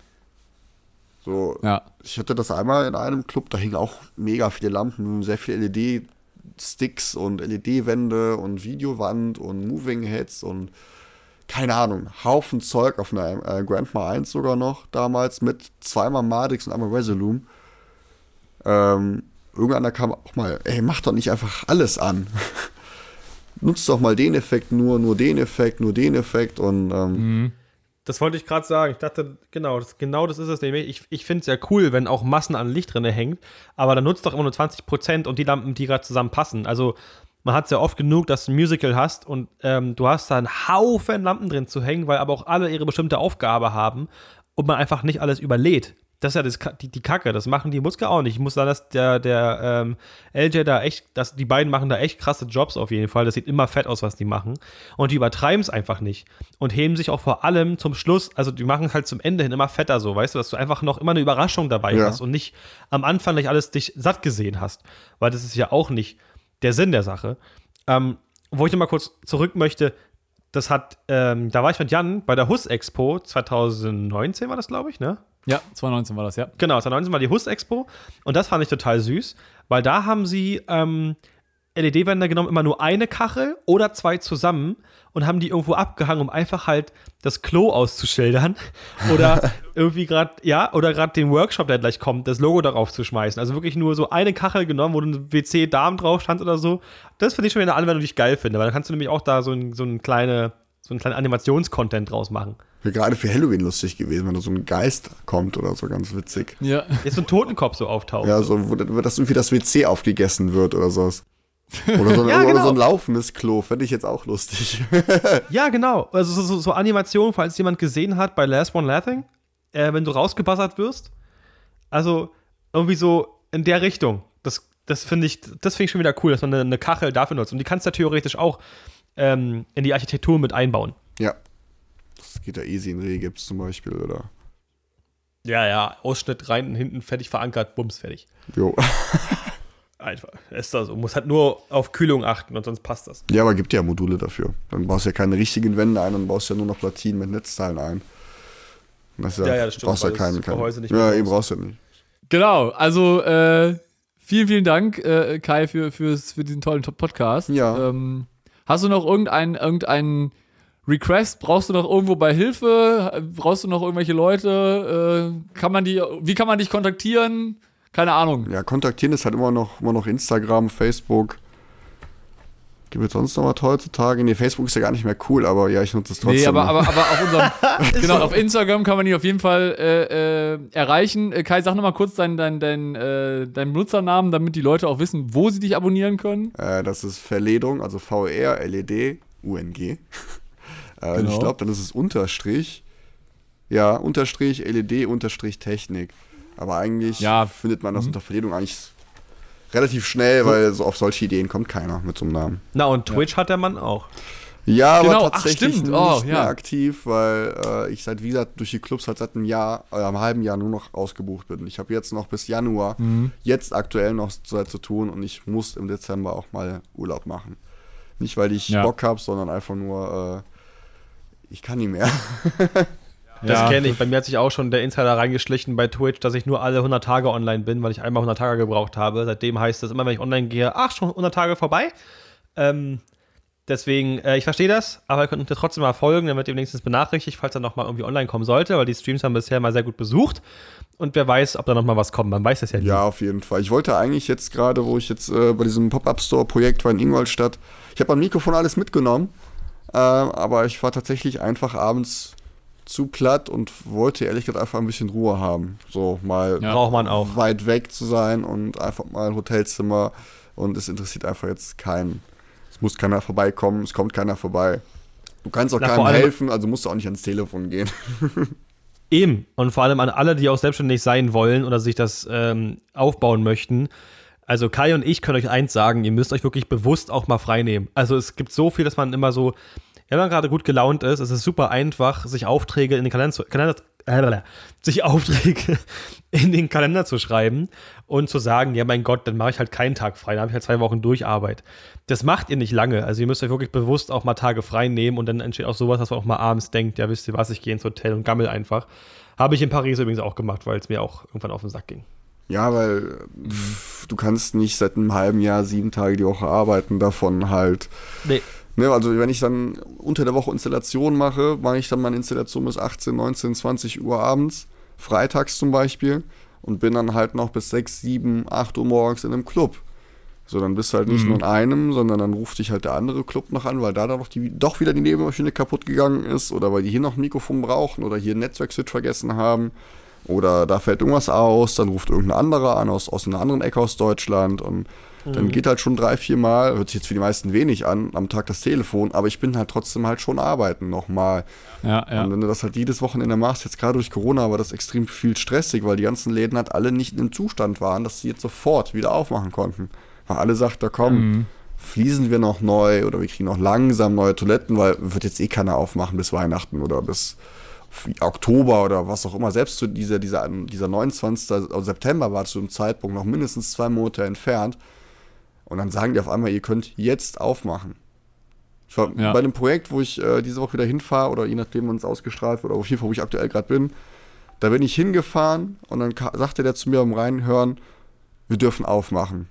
So, Ja. ich hatte das einmal in einem Club, da hingen auch mega viele Lampen, sehr viele LED-Sticks und LED-Wände und Videowand und Moving Heads und keine Ahnung, Haufen Zeug auf einer äh, Grandma 1 sogar noch damals mit zweimal Madix und einmal Resolume. Ähm, irgendeiner kam auch mal, ey, mach doch nicht einfach alles an. Nutzt doch mal den Effekt nur, nur den Effekt, nur den Effekt und ähm, Das wollte ich gerade sagen. Ich dachte, genau, das, genau das ist es nämlich. Ich, ich finde es ja cool, wenn auch Massen an Licht drin hängt, aber dann nutzt doch immer nur 20% und die Lampen, die gerade zusammenpassen. Also man hat es ja oft genug, dass du ein Musical hast und ähm, du hast da einen Haufen Lampen drin zu hängen, weil aber auch alle ihre bestimmte Aufgabe haben und man einfach nicht alles überlädt. Das ist ja das, die, die Kacke, das machen die Muska auch nicht. Ich muss sagen, dass der, der ähm, LJ da echt, dass die beiden machen da echt krasse Jobs auf jeden Fall. Das sieht immer fett aus, was die machen. Und die übertreiben es einfach nicht. Und heben sich auch vor allem zum Schluss, also die machen es halt zum Ende hin immer fetter so, weißt du, dass du einfach noch immer eine Überraschung dabei Ja. hast und nicht am Anfang nicht alles dich satt gesehen hast. Weil das ist ja auch nicht der Sinn der Sache. Ähm, wo ich nochmal kurz zurück möchte, das hat, ähm, da war ich mit Jan bei der Hus Expo 2019 war das, glaube ich, ne? Ja, 2019 war das, ja. Genau, 2019 war die Hus Expo und das fand ich total süß, weil da haben sie ähm, LED-Wände genommen, immer nur eine Kachel oder zwei zusammen und haben die irgendwo abgehangen, um einfach halt das Klo auszuschildern oder irgendwie gerade, ja, oder gerade den Workshop, der gleich kommt, das Logo darauf zu schmeißen. Also wirklich nur so eine Kachel genommen, wo ein WC-Darm drauf stand oder so. Das finde ich schon wieder eine Anwendung, die ich geil finde, weil dann kannst du nämlich auch da so ein, so ein kleine, so einen kleinen Animationscontent draus machen. wäre gerade für Halloween lustig gewesen, wenn da so ein Geist kommt oder so, ganz witzig. Ja. Jetzt so ein Totenkopf so auftaucht. Ja, so, wo, das irgendwie das WC aufgegessen wird oder sowas. Oder so, Ja, oder genau. so ein laufendes Klo, fände ich jetzt auch lustig. Ja, genau. Also so, so, so Animation, falls jemand gesehen hat bei Last One Laughing, äh, wenn du rausgebassert wirst. Also irgendwie so in der Richtung. Das, das finde ich, das finde ich schon wieder cool, dass man eine, eine, Kachel dafür nutzt. Und die kannst du ja theoretisch auch ähm, in die Architektur mit einbauen. Ja. Das geht ja easy in Regips zum Beispiel, oder? Ja, ja, Ausschnitt rein, hinten fertig verankert, bums, fertig. Jo. Einfach. Ist das so. Muss halt nur auf Kühlung achten und sonst passt das. Ja, aber gibt ja Module dafür. Dann baust du ja keine richtigen Wände ein, dann baust du ja nur noch Platinen mit Netzteilen ein. Das ja, ja, ja, das stimmt. Brauchst ja keinen, keinen. Gehäuse nicht ja, eben brauchst du ja nicht. Genau, also äh, vielen, vielen Dank, äh, Kai, für, für, für diesen tollen Podcast. Ja. Ähm, hast du noch irgendeinen irgendein Request? Brauchst du noch irgendwo bei Hilfe? Brauchst du noch irgendwelche Leute? Äh, kann man die, wie kann man dich kontaktieren? Keine Ahnung. Ja, kontaktieren ist halt immer noch, immer noch Instagram, Facebook. Gibt es sonst noch was heutzutage? Nee, Facebook ist ja gar nicht mehr cool, aber ja, ich nutze es trotzdem. Nee, aber, aber, aber auf unserem, genau, auf Instagram kann man ihn auf jeden Fall äh, äh, erreichen. Äh, Kai, sag nochmal kurz deinen dein, dein, äh, dein Benutzernamen, damit die Leute auch wissen, wo sie dich abonnieren können. Äh, das ist Verledung, also V-R-L-E-D, U-N-G. Äh, genau. Ich glaube, dann ist es Unterstrich. Ja, Unterstrich, LED, Unterstrich, Technik. Aber eigentlich ja. findet man das mhm. unter Verledung eigentlich relativ schnell, weil so auf solche Ideen kommt keiner mit so einem Namen. Na, und Twitch ja. hat der Mann auch. Ja, genau. aber tatsächlich Ach, nicht oh, mehr aktiv, weil äh, ich seit, wie gesagt, durch die Clubs halt seit einem Jahr, äh, einem halben Jahr nur noch ausgebucht bin. Ich habe jetzt noch bis Januar, mhm. jetzt aktuell noch Zeit zu tun und ich muss im Dezember auch mal Urlaub machen. Nicht, weil ich ja. Bock habe, sondern einfach nur, äh, ich kann nicht mehr. Das ja. kenne ich. Bei mir hat sich auch schon der Insider reingeschlichen bei Twitch, dass ich nur alle 100 Tage online bin, weil ich einmal 100 Tage gebraucht habe. Seitdem heißt es immer, wenn ich online gehe, ach, schon 100 Tage vorbei. Ähm, deswegen, äh, ich verstehe das, aber ihr könnt uns trotzdem mal folgen, damit ihr wenigstens benachrichtigt, falls er nochmal irgendwie online kommen sollte, weil die Streams haben bisher mal sehr gut besucht. Und wer weiß, ob da nochmal was kommt. Man weiß das ja nicht. Ja, auf jeden Fall. Ich wollte eigentlich jetzt gerade, wo ich jetzt äh, bei diesem Pop-Up-Store-Projekt war in Ingolstadt, ich habe am Mikrofon alles mitgenommen, äh, aber ich war tatsächlich einfach abends zu platt und wollte ehrlich gesagt einfach ein bisschen Ruhe haben. So mal ja, braucht man auch. weit weg zu sein und einfach mal ein Hotelzimmer und es interessiert einfach jetzt keinen. Es muss keiner vorbeikommen, es kommt keiner vorbei. Du kannst auch Na, keinem helfen, also musst du auch nicht ans Telefon gehen. Eben. Und vor allem an alle, die auch selbstständig sein wollen oder sich das ähm, aufbauen möchten. Also Kai und ich können euch eins sagen, ihr müsst euch wirklich bewusst auch mal freinehmen. Also es gibt so viel, dass man immer so wenn man gerade gut gelaunt ist, ist es super einfach, sich Aufträge in den Kalender zu, Kalender, äh, sich Aufträge in den Kalender zu schreiben und zu sagen, ja mein Gott, dann mache ich halt keinen Tag frei, dann habe ich halt zwei Wochen Durcharbeit. Das macht ihr nicht lange. Also ihr müsst euch wirklich bewusst auch mal Tage frei nehmen und dann entsteht auch sowas, dass man auch mal abends denkt, ja wisst ihr was, ich gehe ins Hotel und gammel einfach. Habe ich in Paris übrigens auch gemacht, weil es mir auch irgendwann auf den Sack ging. Ja, weil pff, du kannst nicht seit einem halben Jahr sieben Tage die Woche arbeiten, davon halt nee. Ne, also wenn ich dann unter der Woche Installation mache, mache ich dann meine Installation bis 18, 19, 20 Uhr abends, freitags zum Beispiel, und bin dann halt noch bis 6, 7, 8 Uhr morgens in einem Club. So, dann bist du halt nicht mhm. nur in einem, sondern dann ruft dich halt der andere Club noch an, weil da doch, die, doch wieder die Nebenmaschine kaputt gegangen ist oder weil die hier noch ein Mikrofon brauchen oder hier ein Netzwerkswitch vergessen haben oder da fällt irgendwas aus, dann ruft irgendein anderer an aus, aus einer anderen Ecke aus Deutschland und dann mhm. geht halt schon drei, vier Mal, hört sich jetzt für die meisten wenig an, am Tag das Telefon, aber ich bin halt trotzdem halt schon arbeiten nochmal. Ja, ja. Und wenn du das halt jedes Wochenende machst, jetzt gerade durch Corona war das extrem viel stressig, weil die ganzen Läden halt alle nicht im Zustand waren, dass sie jetzt sofort wieder aufmachen konnten. Weil alle sagten, da komm, mhm. fließen wir noch neu oder wir kriegen noch langsam neue Toiletten, weil wird jetzt eh keiner aufmachen bis Weihnachten oder bis Oktober oder was auch immer, selbst zu dieser, dieser, dieser 29. Also September war zu dem Zeitpunkt noch mindestens zwei Monate entfernt. Und dann sagen die auf einmal, ihr könnt jetzt aufmachen. Ich war ja. bei einem Projekt, wo ich äh, diese Woche wieder hinfahre, oder je nachdem, wann es ausgestrahlt wird, oder auf jeden Fall, wo ich aktuell gerade bin, da bin ich hingefahren und dann sagte der zu mir beim Reinhören, wir dürfen aufmachen.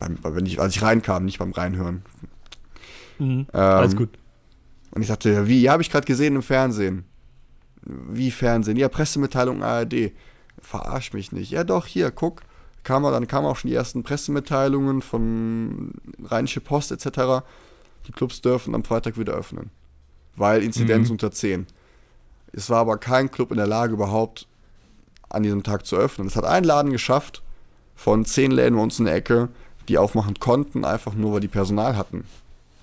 Beim, wenn ich, als ich reinkam, nicht beim Reinhören. Mhm, ähm, alles gut. Und ich sagte, wie? Ja, habe ich gerade gesehen im Fernsehen. Wie Fernsehen? Ja, Pressemitteilung ARD. Verarsch mich nicht. Ja, doch, hier, guck kam dann kamen auch schon die ersten Pressemitteilungen von Rheinische Post etc. Die Clubs dürfen am Freitag wieder öffnen, weil Inzidenz mhm. unter 10. Es war aber kein Club in der Lage überhaupt an diesem Tag zu öffnen. Es hat ein Laden geschafft von zehn Läden bei uns in der Ecke, die aufmachen konnten, einfach nur weil die Personal hatten.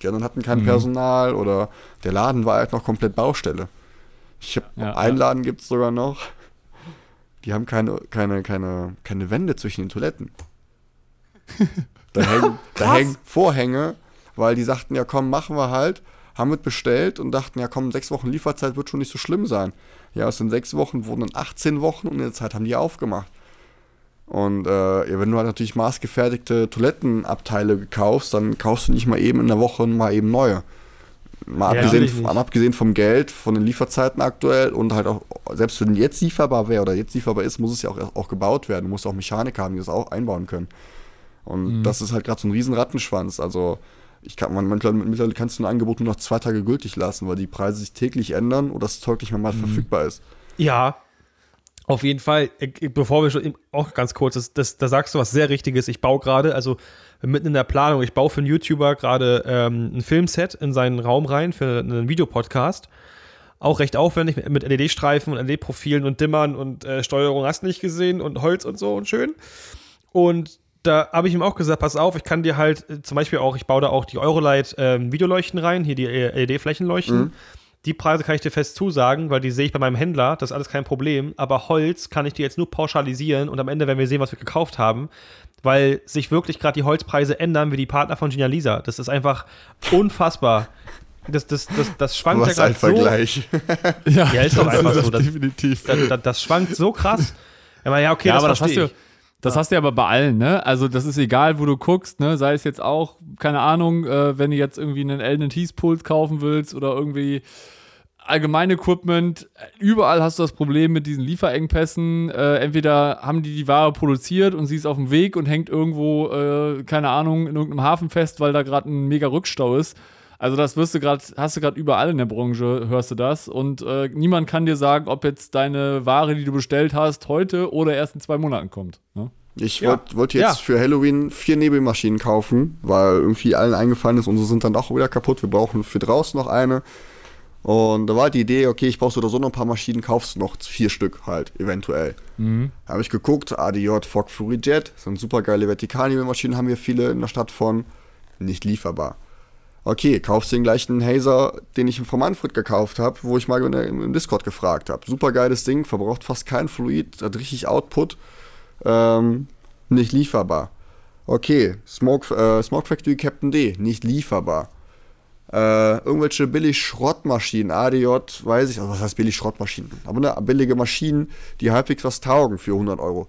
Die anderen hatten kein mhm. Personal oder der Laden war halt noch komplett Baustelle. Ich hab, ja, einen ja. Laden gibt es sogar noch, die haben keine, keine, keine, keine Wände zwischen den Toiletten. Da hängen, da hängen Vorhänge, weil die sagten, ja komm, machen wir halt. Haben mit bestellt und dachten, ja komm, sechs Wochen Lieferzeit wird schon nicht so schlimm sein. Ja, aus den sechs Wochen wurden dann 18 Wochen und in der Zeit haben die aufgemacht. Und äh, ja, wenn du halt natürlich maßgefertigte Toilettenabteile kaufst, dann kaufst du nicht mal eben in der Woche mal eben neue. Mal Ja, abgesehen, mal abgesehen vom Geld, von den Lieferzeiten aktuell und halt auch, selbst wenn jetzt lieferbar wäre oder jetzt lieferbar ist, muss es ja auch, auch gebaut werden. Du musst auch Mechaniker haben, die das auch einbauen können. Und das ist halt gerade so ein riesen Rattenschwanz. Also ich kann, man, mittlerweile mittlerweile kannst du ein Angebot nur noch zwei Tage gültig lassen, weil die Preise sich täglich ändern oder das Zeug nicht mehr mal verfügbar ist. Ja, auf jeden Fall. Ich- Bevor wir schon, auch ganz kurz, das, das, da sagst du was sehr Richtiges. Ich baue gerade, also mitten in der Planung, ich baue für einen YouTuber gerade ähm, ein Filmset in seinen Raum rein für einen Videopodcast. Auch recht aufwendig mit, LED-Streifen und LED-Profilen und Dimmern und äh, Steuerung hast nicht gesehen und Holz und so und schön. Und da habe ich ihm auch gesagt, pass auf, ich kann dir halt äh, zum Beispiel auch, ich baue da auch die Eurolight ähm, Videoleuchten rein, hier die äh, LED-Flächenleuchten. Die Preise kann ich dir fest zusagen, weil die sehe ich bei meinem Händler, das ist alles kein Problem. Aber Holz kann ich dir jetzt nur pauschalisieren und am Ende werden wir sehen, was wir gekauft haben, weil sich wirklich gerade die Holzpreise ändern wie die Partner von Gina Lisa. Das ist einfach unfassbar. Das, das, das, das schwankt ja Was gerade ein so. Vergleich. Ja, Ja, ist doch das einfach das so, das- definitiv. Das, das, das schwankt so krass. Ja, ja okay, ja, das aber das hast, verstehe du, das hast du ja aber bei allen, ne? Also das ist egal, wo du guckst, ne? Sei es jetzt auch, keine Ahnung, äh, wenn du jetzt irgendwie einen Elden Tease Puls kaufen willst oder irgendwie allgemein Equipment, überall hast du das Problem mit diesen Lieferengpässen. Äh, entweder haben die die Ware produziert und sie ist auf dem Weg und hängt irgendwo, äh, keine Ahnung, in irgendeinem Hafen fest, weil da gerade ein mega Rückstau ist. Also das wirst du gerade, hast du gerade überall in der Branche, hörst du das. Und äh, niemand kann dir sagen, ob jetzt deine Ware, die du bestellt hast, heute oder erst in zwei Monaten kommt. Ne? Ich Ja. wollte wollt jetzt Ja. für Halloween vier Nebelmaschinen kaufen, weil irgendwie allen eingefallen ist, unsere sind dann auch wieder kaputt. Wir brauchen für draußen noch eine. Und da war halt die Idee, okay, ich brauche so oder so noch ein paar Maschinen, kaufst du noch vier Stück halt, eventuell. Da habe ich geguckt, ADJ Fog Fury Jet, sind super geile Vertikalnebelmaschinen, haben wir viele in der Stadt von, nicht lieferbar. Okay, kaufst den gleichen Hazer, den ich von Manfred gekauft habe, wo ich mal im Discord gefragt habe. Super geiles Ding, verbraucht fast kein Fluid, hat richtig Output, ähm, nicht lieferbar. Okay, Smoke, äh, Smoke Factory Captain D, nicht lieferbar. Äh, irgendwelche billig Schrottmaschinen, ADJ, weiß ich, also was heißt billig Schrottmaschinen? Aber eine billige Maschinen, die halbwegs was taugen für 100 Euro.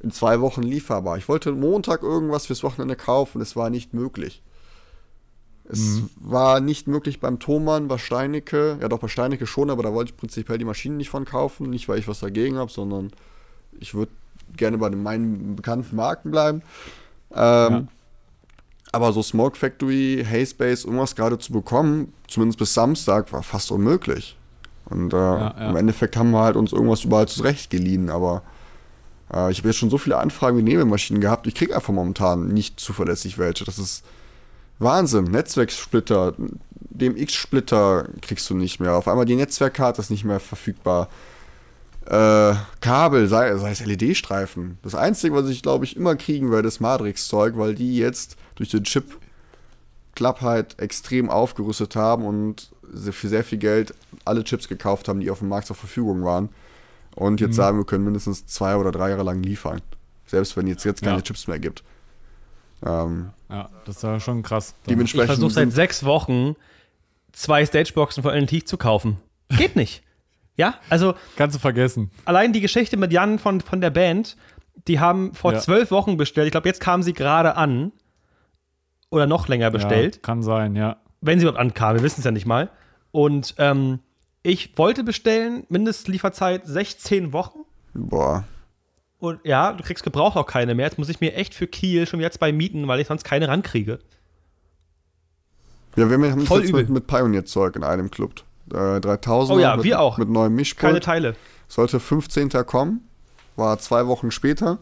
In zwei Wochen lieferbar. Ich wollte Montag irgendwas fürs Wochenende kaufen, es war nicht möglich. Es war nicht möglich beim Thomann, bei Steinecke, ja doch bei Steinecke schon, aber da wollte ich prinzipiell die Maschinen nicht von kaufen, nicht weil ich was dagegen habe, sondern ich würde gerne bei den meinen bekannten Marken bleiben. Ähm, Ja. Aber so Smoke Factory, Haze irgendwas gerade zu bekommen, zumindest bis Samstag, war fast unmöglich. Und äh, ja. im Endeffekt haben wir halt uns irgendwas überall zurecht geliehen, aber äh, ich habe jetzt schon so viele Anfragen wie Nebelmaschinen gehabt, ich kriege einfach momentan nicht zuverlässig welche. Das ist Wahnsinn. Netzwerksplitter, DMX-Splitter kriegst du nicht mehr. Auf einmal die Netzwerkkarte ist nicht mehr verfügbar. Äh, Kabel, sei, sei es LED-Streifen. Das Einzige, was ich glaube ich immer kriegen werde, ist Matrix-Zeug, weil die jetzt durch den Chip Klappheit extrem aufgerüstet haben und für sehr viel Geld alle Chips gekauft haben, die auf dem Markt zur Verfügung waren. Und jetzt sagen, wir können mindestens zwei oder drei Jahre lang liefern. Selbst wenn jetzt, jetzt keine Ja. Chips mehr gibt. Ähm, Ja, das ist ja schon krass. Ich dementsprechend versuche seit sechs Wochen zwei Stageboxen von LNT zu kaufen. Geht nicht. Ja, also Kannst du vergessen. allein die Geschichte mit Jan von, von der Band, die haben vor Ja. zwölf Wochen bestellt. Ich glaube, jetzt kamen sie gerade an. Oder noch länger bestellt. Ja, kann sein, ja. Wenn sie überhaupt ankamen, wir wissen es ja nicht mal. Und ähm, ich wollte bestellen, Mindestlieferzeit 16 Wochen. Boah. Und ja, du kriegst Gebrauch auch keine mehr. Jetzt muss ich mir echt für Kiel schon jetzt bei mieten, weil ich sonst keine rankriege. Ja, wir haben Voll jetzt übel. mit, mit Pioneer-Zeug in einem Club. Äh, 3000 Oh ja, mit, wir auch. mit neuem Keine Mischpult. Teile. Sollte 15. kommen. War zwei Wochen später.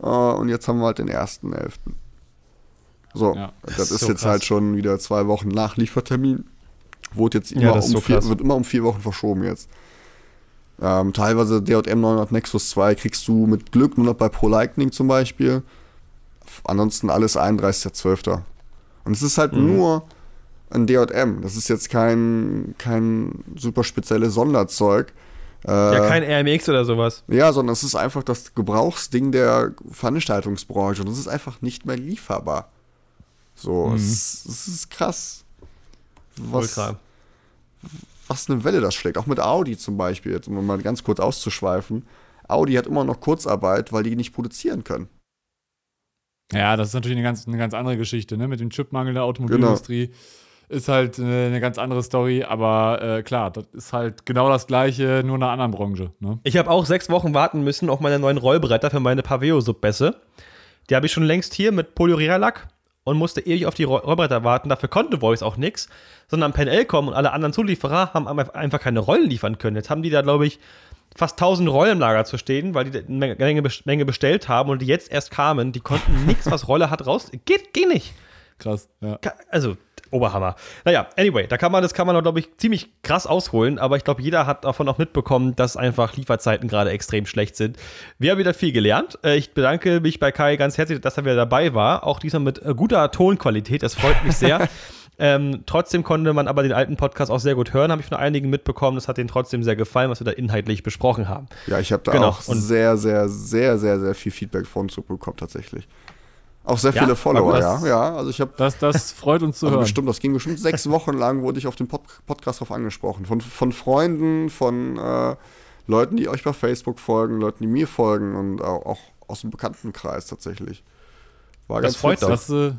Äh, und jetzt haben wir halt den 1.11. So, Ja, das, das ist so jetzt krass. halt schon wieder zwei Wochen nach Liefertermin. Wurde jetzt Ja, immer das ist um so vier, krass. wird immer um vier Wochen verschoben jetzt. Ähm, teilweise DJM 900 Nexus 2 kriegst du mit Glück nur noch bei Pro Lightning zum Beispiel. Ansonsten alles 31.12. Und es ist halt Mhm. nur ein DJM. Das ist jetzt kein, kein super spezielles Sonderzeug. Äh, Ja, kein RMX oder sowas. Ja, sondern es ist einfach das Gebrauchsding der Veranstaltungsbranche und es ist einfach nicht mehr lieferbar. So, Mhm. es, es ist krass. Was, Ultra. Was eine Welle das schlägt. Auch mit Audi zum Beispiel, jetzt um mal ganz kurz auszuschweifen. Audi hat immer noch Kurzarbeit, weil die nicht produzieren können. Ja, das ist natürlich eine ganz, eine ganz andere Geschichte, ne? Mit dem Chipmangel der Automobilindustrie. Ist halt eine, eine ganz andere Story, aber äh, klar, das ist halt genau das gleiche, nur in einer anderen Branche. Ne? Ich habe auch sechs Wochen warten müssen auf meine neuen Rollbretter für meine Paveo-Subbässe. Die habe ich schon längst hier mit Polyurelack und musste ewig auf die Rollbretter warten. Dafür konnte Voice auch nichts, sondern Penel kommen und alle anderen Zulieferer haben einfach keine Rollen liefern können. Jetzt haben die da, glaube ich, fast 1000 Rollen im Lager zu stehen, weil die eine Menge, Menge bestellt haben und die jetzt erst kamen. Die konnten nichts, was Rolle hat, raus. Geht, geht nicht. Krass, ja. Also, Oberhammer. Naja, anyway, da kann man, das kann man, glaube ich, ziemlich krass ausholen, aber ich glaube, jeder hat davon auch mitbekommen, dass einfach Lieferzeiten gerade extrem schlecht sind. Wir haben wieder viel gelernt. Äh, Ich bedanke mich bei Kai ganz herzlich, dass er wieder dabei war. Auch diesmal mit äh, guter Tonqualität. Das freut mich sehr. ähm, trotzdem konnte man aber den alten Podcast auch sehr gut hören, habe ich von einigen mitbekommen. Das hat denen trotzdem sehr gefallen, was wir da inhaltlich besprochen haben. Ja, ich habe da Genau, auch sehr, sehr, sehr, sehr, sehr viel Feedback von zurückbekommen tatsächlich. Auch sehr Ja, viele Follower, gut. ja. Ja, also ich habe Das, das freut uns zu also hören. bestimmt, das ging bestimmt sechs Wochen lang, wurde ich auf dem Pod Podcast drauf angesprochen. Von, von Freunden, von äh, Leuten, die euch bei Facebook folgen, Leuten, die mir folgen und auch, auch aus dem Bekanntenkreis tatsächlich. War Das freut witzig. Das äh,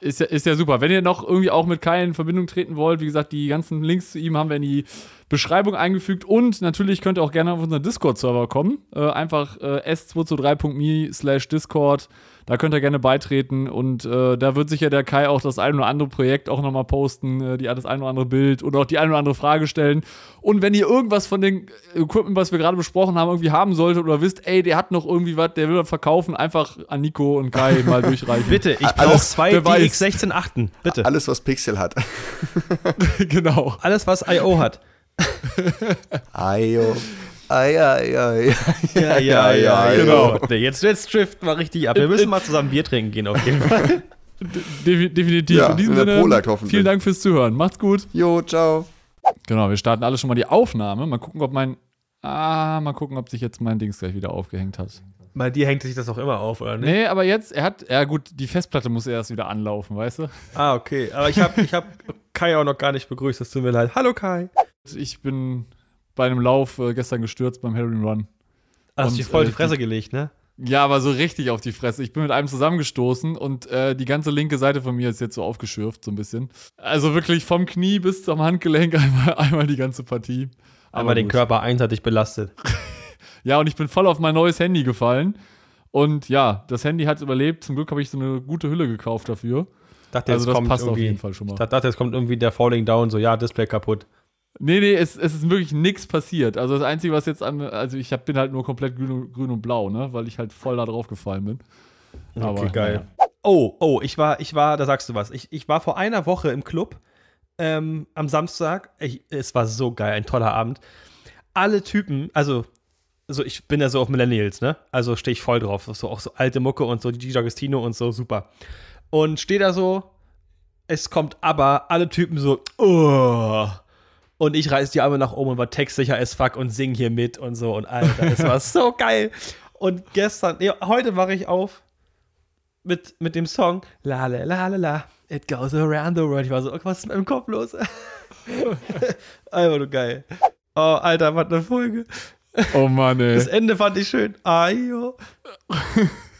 ist, ja, ist ja super. Wenn ihr noch irgendwie auch mit Kai in Verbindung treten wollt, wie gesagt, die ganzen Links zu ihm haben wir in die Beschreibung eingefügt. Und natürlich könnt ihr auch gerne auf unseren Discord-Server kommen. Äh, einfach äh, s223.me slash Discord. Da könnt ihr gerne beitreten. Und äh, da wird sicher der Kai auch das ein oder andere Projekt auch nochmal posten, äh, die das ein oder andere Bild oder auch die ein oder andere Frage stellen. Und wenn ihr irgendwas von dem Equipment, was wir gerade besprochen haben, irgendwie haben solltet oder wisst, ey, der hat noch irgendwie was, der will was verkaufen, einfach an Nico und Kai mal durchreichen. Bitte, ich brauche Alles zwei wer weiß. DX16-8. Bitte. Alles, was Pixel hat. genau. Alles, was I.O. hat. Ayo. Ai, ai, ai. Ja, ja, ja, genau. Nee, jetzt, jetzt driften wir richtig ab. Wir müssen mal zusammen Bier trinken gehen, auf jeden Fall. Defi definitiv. Ja, in diesem in Sinne, vielen Dank fürs Zuhören. Macht's gut. Jo, ciao. Genau, wir starten alle schon mal die Aufnahme. Mal gucken, ob mein. Ah, mal gucken, ob sich jetzt mein Dings gleich wieder aufgehängt hat. Bei dir hängt sich das auch immer auf, oder nicht? Nee, aber jetzt, er hat. Ja, gut, die Festplatte muss erst wieder anlaufen, weißt du? Ah, okay. Aber ich habe ich hab Kai auch noch gar nicht begrüßt. Das tut mir leid. Hallo, Kai. Ich bin bei einem Lauf äh, gestern gestürzt beim Heroin Run. Hast du dir voll äh, die Fresse gelegt, ne? Ja, aber so richtig auf die Fresse. Ich bin mit einem zusammengestoßen und äh, die ganze linke Seite von mir ist jetzt so aufgeschürft, so ein bisschen. Also wirklich vom Knie bis zum Handgelenk einmal, einmal die ganze Partie. Aber den gut. Körper einseitig belastet. Ja, und ich bin voll auf mein neues Handy gefallen. Und ja, das Handy hat überlebt. Zum Glück habe ich so eine gute Hülle gekauft dafür. Dachte, Also das kommt passt auf jeden Fall schon mal. Ich dachte, jetzt kommt irgendwie der Falling Down, so, ja, Display kaputt. Nee, nee, es, es ist wirklich nichts passiert. Also das Einzige, was jetzt an, also ich hab, bin halt nur komplett grün und, grün und blau, ne? Weil ich halt voll da drauf gefallen bin. Okay, geil. Oh, oh, ich war, ich war, da sagst du was. Ich, ich war vor einer Woche im Club ähm, am Samstag. Ich, es war so geil, ein toller Abend. Alle Typen, also, also ich bin ja so auf Millennials, ne? Also stehe ich voll drauf. So auch so alte Mucke und so, die D'Agostino und so, super. Und stehe da so, es kommt aber alle Typen so, oh. Und ich reiß die Arme nach oben und war textsicher as fuck und sing hier mit und so. Und Alter, es war so geil. Und gestern, nee, heute wache ich auf mit, mit dem Song La la la la la, it goes around the world. Ich war so, oh, was ist mit meinem Kopf los? Einfach nur geil. Oh, Alter, was eine Folge. Oh Mann, ey. Das Ende fand ich schön. Ayo.